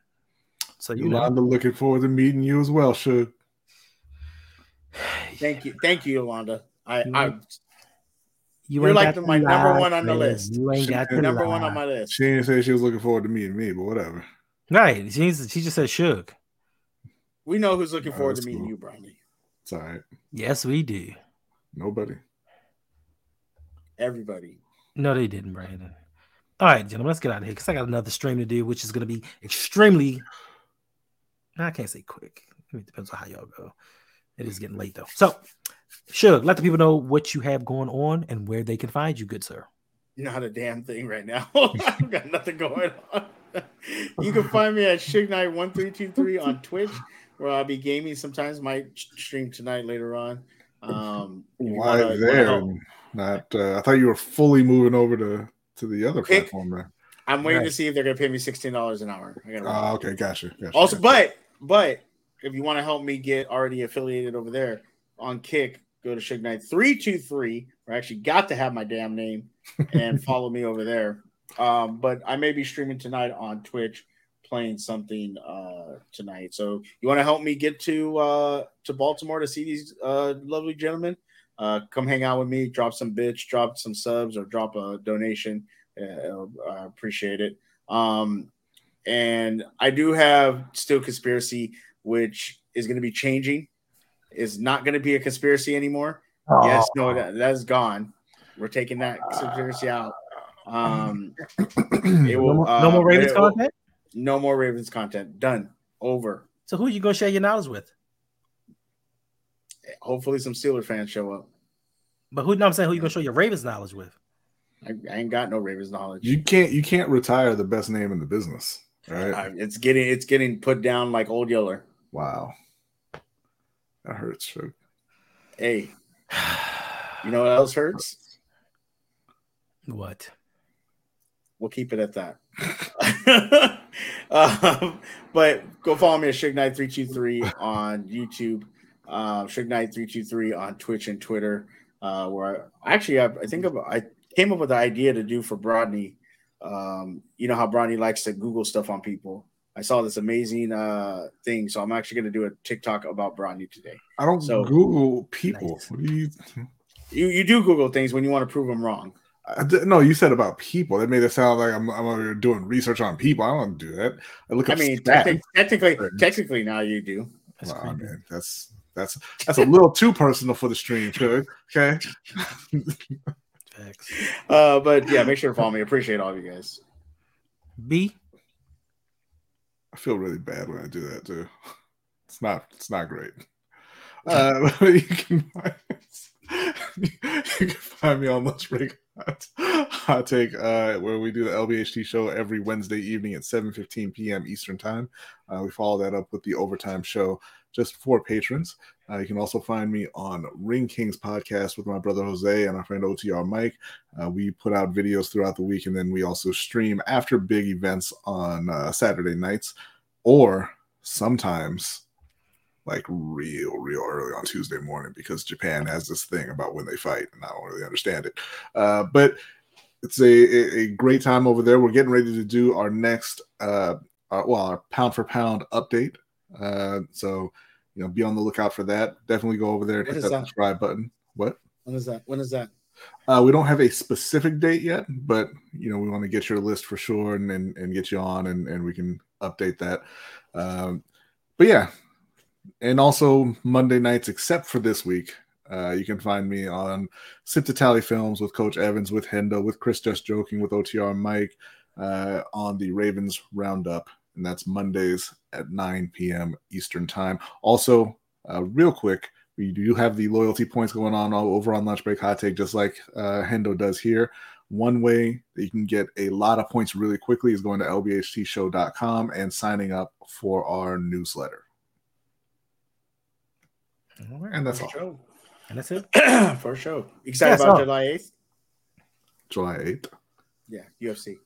Speaker 3: So you know,
Speaker 4: Yolanda looking forward to meeting you as well, Suge. *sighs*
Speaker 5: Thank you. Thank you, Yolanda. I, I
Speaker 3: you
Speaker 5: You're like the-
Speaker 3: to
Speaker 5: my number one on the
Speaker 3: man.
Speaker 5: list.
Speaker 3: You ain't got to
Speaker 5: number
Speaker 3: lie.
Speaker 5: one on my list.
Speaker 4: She didn't say she was looking forward to meeting me, but whatever.
Speaker 3: Right. She's, she just said shook.
Speaker 5: We know who's looking
Speaker 4: Oh,
Speaker 5: forward to meeting
Speaker 4: cool.
Speaker 5: you, Brownie.
Speaker 4: It's all right.
Speaker 3: Yes, we do.
Speaker 4: Nobody.
Speaker 5: Everybody.
Speaker 3: No, they didn't, Brandon. All right, gentlemen, let's get out of here because I got another stream to do, which is going to be extremely. I can't say quick. It depends on how y'all go. It is getting late though. So, Shug, let the people know what you have going on and where they can find you, good sir.
Speaker 5: Not a damn thing right now. *laughs* I've got nothing going on. you can *laughs* find me at Suge Knight one three two three on Twitch, where I'll be gaming. Sometimes might stream tonight later on. Um,
Speaker 4: Why
Speaker 5: wanna- wanna
Speaker 4: there? Not. Uh, I thought you were fully moving over to to the other
Speaker 5: Okay.
Speaker 4: platform there.
Speaker 5: I'm waiting to see if they're gonna pay me sixteen dollars an hour. I gotta
Speaker 4: Oh, okay, gotcha. gotcha
Speaker 5: Also,
Speaker 4: gotcha.
Speaker 5: but but if you want to help me get already affiliated over there on Kick, go to Suge Knight three two three. I actually got to have my damn name and *laughs* follow me over there. Um, but I may be streaming tonight on Twitch, playing something uh tonight. So you want to help me get to uh to Baltimore to see these uh lovely gentlemen? Uh, come hang out with me, drop some bitch, drop some subs, or drop a donation. Uh, I appreciate it. Um, and I do have still conspiracy, which is going to be changing. Is not going to be a conspiracy anymore. Yes, no, that that's gone. We're taking that conspiracy out. Um, *clears throat* it
Speaker 3: No
Speaker 5: will,
Speaker 3: more,
Speaker 5: uh,
Speaker 3: no more Ravens
Speaker 5: it will-
Speaker 3: content.
Speaker 5: No more Ravens content. Done. Over.
Speaker 3: So who are you gonna share your knowledge with?
Speaker 5: Hopefully, some Steeler fans show up.
Speaker 3: But who? No, I'm saying who you gonna show your Ravens knowledge with?
Speaker 5: I, I ain't got no Ravens knowledge.
Speaker 4: you can't you can't retire the best name in the business, right?
Speaker 5: I- it's getting it's getting put down like old Yeller.
Speaker 4: Wow, that hurts. Suge.
Speaker 5: Hey, you know what else hurts?
Speaker 3: What?
Speaker 5: We'll keep it at that. *laughs* um, but go follow me at Suge Knight three two three on YouTube, uh, Suge Knight three two three on Twitch and Twitter. Uh, where I actually I, I think of, I came up with the idea to do for Brodney. Um, you know how Brodney likes to Google stuff on people. I saw this amazing uh, thing, so I'm actually going to do a TikTok about Brodney today.
Speaker 4: I don't
Speaker 5: So-
Speaker 4: Google people.
Speaker 3: Nice.
Speaker 4: What do you?
Speaker 5: You you do Google things when you want to prove them wrong.
Speaker 4: I no, you said about people. That made it sound like I'm, I'm doing research on people. I don't do that. I look
Speaker 5: I mean,
Speaker 4: stats.
Speaker 5: technic- technically, technically now you do.
Speaker 3: That's
Speaker 4: Nah,
Speaker 3: creepy.
Speaker 4: man, that's that's that's a little too personal for the stream, Suge. Okay. *laughs*
Speaker 3: Facts. *laughs*
Speaker 5: Uh, but yeah, make sure to follow me. Appreciate all of you guys.
Speaker 3: B.
Speaker 4: I feel really bad when I do that too. It's not it's not great. *laughs* Uh, *laughs* you can find, *laughs* you can find me on Lunch Break Hot, Hot Take, uh, where we do the LBHT show every Wednesday evening at 7:15 p.m. Eastern Time. Uh, we follow that up with the overtime show just for patrons. Uh, you can also find me on Ring Kings podcast with my brother Jose and our friend OTR Mike. Uh, we put out videos throughout the week, and then we also stream after big events on uh, Saturday nights, or sometimes like real, real early on Tuesday morning because Japan has this thing about when they fight, and I don't really understand it. Uh, but it's a, a, great time over there. We're getting ready to do our next, uh, our, well, our pound for pound update. Uh, so, you know, be on the lookout for that. Definitely go over there and hit that,
Speaker 5: that?
Speaker 4: subscribe button. What?
Speaker 5: When is that? When is that?
Speaker 4: Uh, we don't have a specific date yet, but you know we want to get your list for sure and and, and get you on and, and we can update that. Um, but yeah, and also Monday nights, except for this week, uh, you can find me on Sip to Tally Films with Coach Evans, with Hendo, with Chris Just Joking, with OTR Mike uh, on the Ravens Roundup, and that's Mondays at 9 p.m. Eastern Time. Also, uh, real quick, we do have the loyalty points going on all over on Lunch Break Hot Take, just like uh, Hendo does here. One way that you can get a lot of points really quickly is going to lbhtshow.com and signing up for our newsletter.
Speaker 3: All right.
Speaker 4: And that's
Speaker 5: For
Speaker 4: all.
Speaker 5: show.
Speaker 3: And that's it. *clears throat*
Speaker 5: For sure. Excited
Speaker 3: That's
Speaker 5: about
Speaker 3: all.
Speaker 5: July 8th?
Speaker 4: July 8th.
Speaker 5: Yeah, UFC.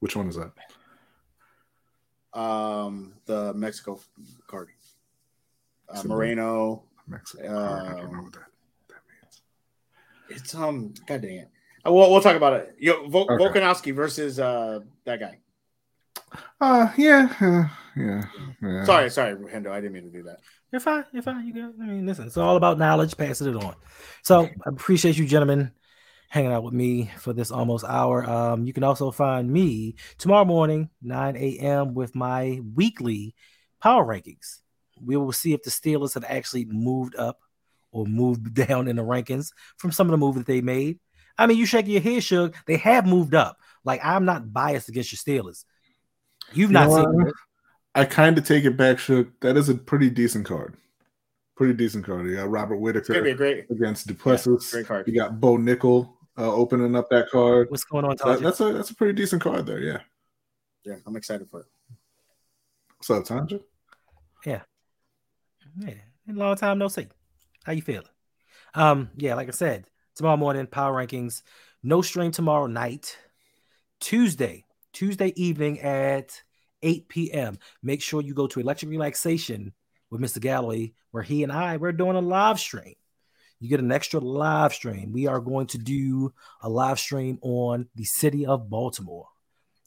Speaker 4: Which one is that?
Speaker 5: Um, the Mexico card. Uh, Moreno.
Speaker 4: Mexico. I don't know what that, that means.
Speaker 5: It's um, god dang it. Uh, we'll, we'll talk about it. Yo, Vol-
Speaker 4: Okay.
Speaker 5: Volkanovski versus uh that guy.
Speaker 4: Uh, yeah, uh, yeah, yeah.
Speaker 5: Sorry, sorry, Hendo. I didn't mean to do that.
Speaker 3: You're fine. You're fine. You good. I mean, listen, it's all about knowledge, passing it on. So I appreciate you, gentlemen, hanging out with me for this almost hour. Um, you can also find me tomorrow morning, 9 a.m., with my weekly power rankings. We will see if the Steelers have actually moved up or moved *laughs* down in the rankings from some of the moves that they made. I mean, you shaking your head, Shug. They have moved up, Like I'm not biased against your Steelers. You've
Speaker 4: You
Speaker 3: not seen.
Speaker 4: I kind of take it back, Shook. That is a pretty decent card. Pretty decent card. You got Robert
Speaker 5: It's be a
Speaker 4: Whitaker
Speaker 5: great,
Speaker 4: against Du Plessis.
Speaker 5: great card.
Speaker 4: You got Bo Nickal uh, opening up that card.
Speaker 3: What's going on,
Speaker 4: That- that's a that's a pretty decent card there. Yeah.
Speaker 5: Yeah, I'm excited for it.
Speaker 4: What's up, Tanja?
Speaker 3: Yeah, a long time no see. How you feeling? Um, yeah, like I said, tomorrow morning power rankings. No stream tomorrow night. Tuesday, Tuesday evening at 8 p.m. Make sure you go to Electric Relaxation with Mr. Galloway, where he and I we're doing a live stream. You get an extra live stream. We are going to do a live stream on the city of Baltimore.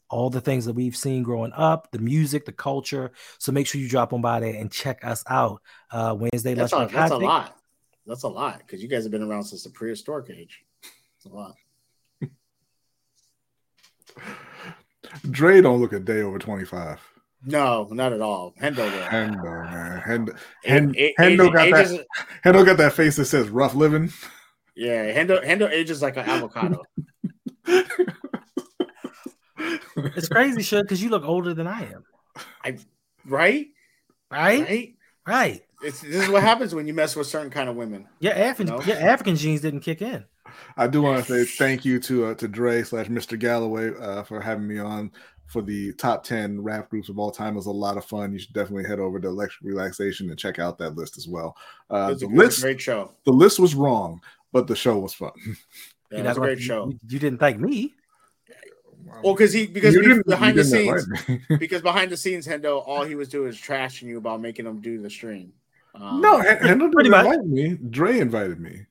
Speaker 3: All the things that we've seen growing up, the music, the culture. So make sure you drop on by there and check us out. Uh, Wednesday,
Speaker 5: That's, a, that's a lot. That's a lot because you guys have been around since the prehistoric age. It's a lot. *laughs*
Speaker 4: Dre don't look a day over 25.
Speaker 5: No, not at all. Hendo will.
Speaker 4: Hendo, man. Hendo,
Speaker 5: A-
Speaker 4: Hen- Hendo
Speaker 5: age-
Speaker 4: got
Speaker 5: ages-
Speaker 4: that. Hendo got that face that says rough living.
Speaker 5: Yeah, Hendo Hendo ages like an avocado. *laughs*
Speaker 3: It's crazy, shit, because you look older than I am.
Speaker 5: Right?
Speaker 3: Right?
Speaker 5: Right?
Speaker 3: Right.
Speaker 5: It's, this is what happens when you mess with certain kind of women.
Speaker 3: Your African,
Speaker 5: No.
Speaker 3: your African genes didn't kick in.
Speaker 4: I do want to say thank you to uh, to Dre slash Mr. Galloway uh, for having me on for the top 10 rap groups of all time. It was a lot of fun. You should definitely head over to Electric Relaxation and check out that list as well. Uh, the
Speaker 5: it was a
Speaker 4: list
Speaker 5: great show.
Speaker 4: the list was wrong, but the show was fun. *laughs*
Speaker 5: Yeah,
Speaker 3: You're
Speaker 5: it was a
Speaker 3: gonna-
Speaker 5: great show.
Speaker 3: You, you didn't thank me.
Speaker 5: Well, because he because
Speaker 4: You
Speaker 5: behind the scenes,
Speaker 4: invite *laughs*
Speaker 5: because behind the scenes, Hendo, all he was doing is trashing you about making him do the stream. Um,
Speaker 4: no, H- Hendo didn't invite me. Dre invited me.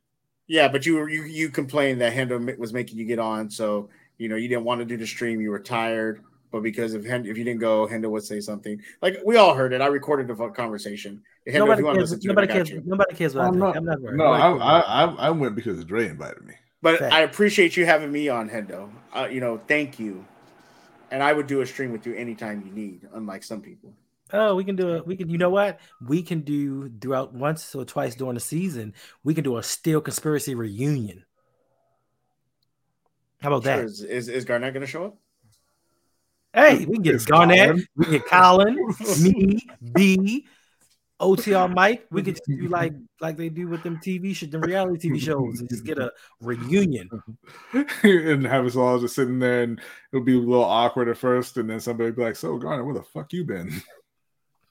Speaker 5: Yeah, but you were you you complained that Hendo was making you get on, so you know you didn't want to do the stream. You were tired, but because of Hendo, if you didn't go, Hendo would say something. Like we all heard it. I recorded the conversation. Hendo, if
Speaker 3: Nobody
Speaker 5: you
Speaker 3: cares.
Speaker 5: listen to
Speaker 3: Nobody
Speaker 5: it, I
Speaker 3: cares.
Speaker 5: got you.
Speaker 3: Nobody cares what I
Speaker 4: I'm not-
Speaker 3: I'm not.
Speaker 4: No, I, I, I I went because Dre invited me.
Speaker 5: But
Speaker 3: Fact.
Speaker 5: I appreciate you having me on, Hendo. Uh, you know, thank you. And I would do a stream with you anytime you need, unlike some people.
Speaker 3: Oh, we can do it. We can. You know what? We can do throughout once or twice during the season. We can do a Steel Conspiracy reunion. How about
Speaker 5: Sure,
Speaker 3: that?
Speaker 5: is, is is Garnett going to show up?
Speaker 3: Hey, we can get
Speaker 4: It's
Speaker 3: Garnett.
Speaker 4: Colin.
Speaker 3: We can get Colin, *laughs* me, B, OTR Mike. We could just do like *laughs* like they do with them TV shows, the reality TV shows, and just get a reunion. *laughs*
Speaker 4: and have us all just sitting there, and it'll be a little awkward at first, and then somebody will be like, "So Garner, where the fuck you been?"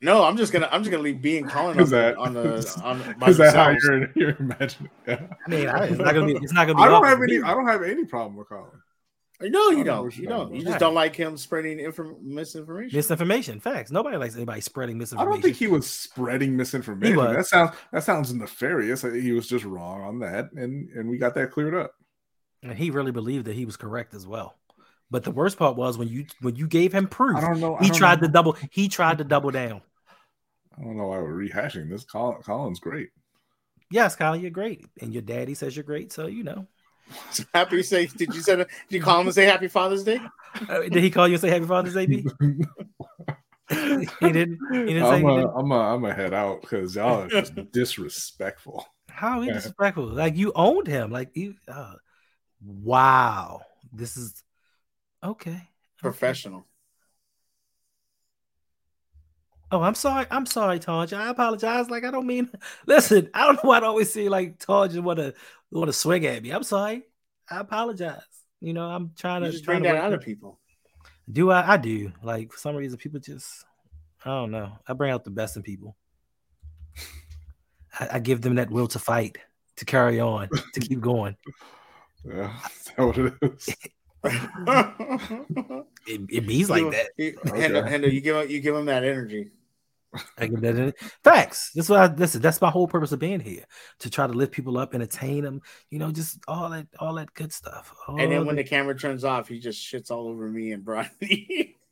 Speaker 5: No, I'm just gonna I'm just gonna leave being Colin on the
Speaker 4: that-
Speaker 5: on the *laughs* on by
Speaker 4: Is that how you're you're imagining? Yeah.
Speaker 3: I mean, I, it's not gonna be. It's not gonna be.
Speaker 4: I don't have any.
Speaker 3: me.
Speaker 4: I don't have any problem with Colin.
Speaker 5: No,
Speaker 4: I
Speaker 5: you
Speaker 4: don't
Speaker 5: don't. You don't.
Speaker 4: talking
Speaker 5: You just don't like him spreading inform- misinformation.
Speaker 3: Misinformation, facts. Nobody likes anybody spreading misinformation.
Speaker 4: I don't think he was spreading misinformation.
Speaker 3: was.
Speaker 4: That sounds that sounds nefarious. He was just wrong on that, and and we got that cleared up.
Speaker 3: and he really believed that he was correct as well. But the worst part was when you when you gave him proof,
Speaker 4: I don't know. I
Speaker 3: he
Speaker 4: don't
Speaker 3: tried
Speaker 4: know,
Speaker 3: to double. He tried to double down.
Speaker 4: I don't know why we're rehashing this. Colin, Colin's great.
Speaker 3: Yes, Colin, you're great, and your daddy says you're great. So you know. *laughs*
Speaker 5: Happy say did you say did you call him and say Happy Father's Day?
Speaker 3: Uh, did he call you and say Happy Father's Day? B? *laughs* he didn't. He didn't
Speaker 4: I'm a,
Speaker 3: anything.
Speaker 4: I'm a, I'm a head out because y'all are just *laughs* disrespectful.
Speaker 3: How disrespectful? Like you owned him. Like you. Uh, wow. This is okay. okay.
Speaker 5: Professional.
Speaker 3: Oh, I'm sorry. I'm sorry, Taj. I apologize. Like I don't mean. *laughs* Listen, I don't know why I always see like Taj want to want to swing at me. I'm sorry. I apologize. You know, I'm trying
Speaker 5: You
Speaker 3: to trying
Speaker 5: bring
Speaker 3: to
Speaker 5: that out of people.
Speaker 3: Do I? I do. Like for some reason, people just. I don't know. I bring out the best in people. I, I give them that will to fight, to carry on, to keep *laughs* going.
Speaker 4: Yeah, that's what it is? *laughs*
Speaker 3: It, it bees like that.
Speaker 5: Hendo, Hendo, you give him you give him that energy.
Speaker 3: Facts. That's what I listen. That's my whole purpose of being here to try to lift people up, and entertain them. You know, just all that, all that good stuff.
Speaker 5: And then when
Speaker 3: the-
Speaker 5: the camera turns off, he just shits all over me and Bronny. *laughs*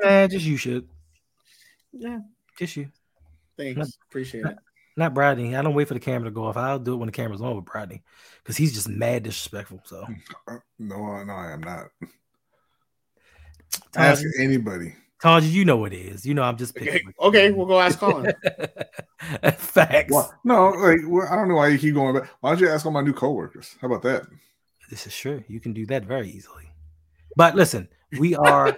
Speaker 3: Nah, just you should.
Speaker 5: yeah,
Speaker 3: Just you.
Speaker 5: thanks. Appreciate it.
Speaker 3: Not Bradley. I don't wait for the camera to go off. I'll do it when the camera's on with Bradley because he's just mad disrespectful. So *laughs*
Speaker 4: No, no, I am not.
Speaker 3: Taj,
Speaker 4: Ask anybody.
Speaker 3: Taj, you know what it is. You know I'm just
Speaker 5: Okay,
Speaker 3: picking.
Speaker 5: okay, we'll go ask Colin. *laughs*
Speaker 3: Facts.
Speaker 4: Why? No, like well, I don't know why you keep going back. Why don't you ask all my new coworkers? How about that?
Speaker 3: This is true. You can do that very easily. But listen, we are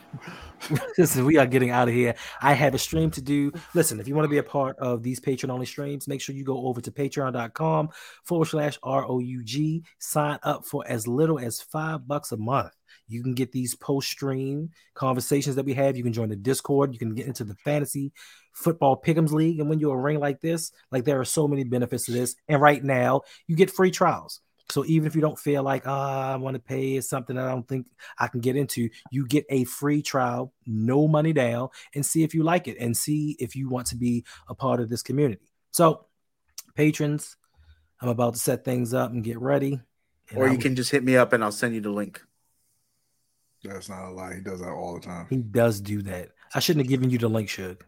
Speaker 3: *laughs* listen, we are getting out of here. I have a stream to do. Listen, if you want to be a part of these patron only streams, make sure you go over to patreon.com forward slash R O U G. Sign up for as little as five bucks a month. You can get these post stream conversations that we have. You can join the Discord. You can get into the fantasy football pick'ems league. And when you're a ring like this, like there are so many benefits to this. And right now, you get free trials. So even if you don't feel like ah, I want to pay is something that I don't think I can get into, you get a free trial, no money down, and see if you like it and see if you want to be a part of this community. So, patrons, I'm about to set things up and get ready. And
Speaker 5: Or you can just hit me up and I'll send you the link.
Speaker 4: That's not a lie. He does that all the time.
Speaker 3: He does do that. I shouldn't have given you the link, Shug.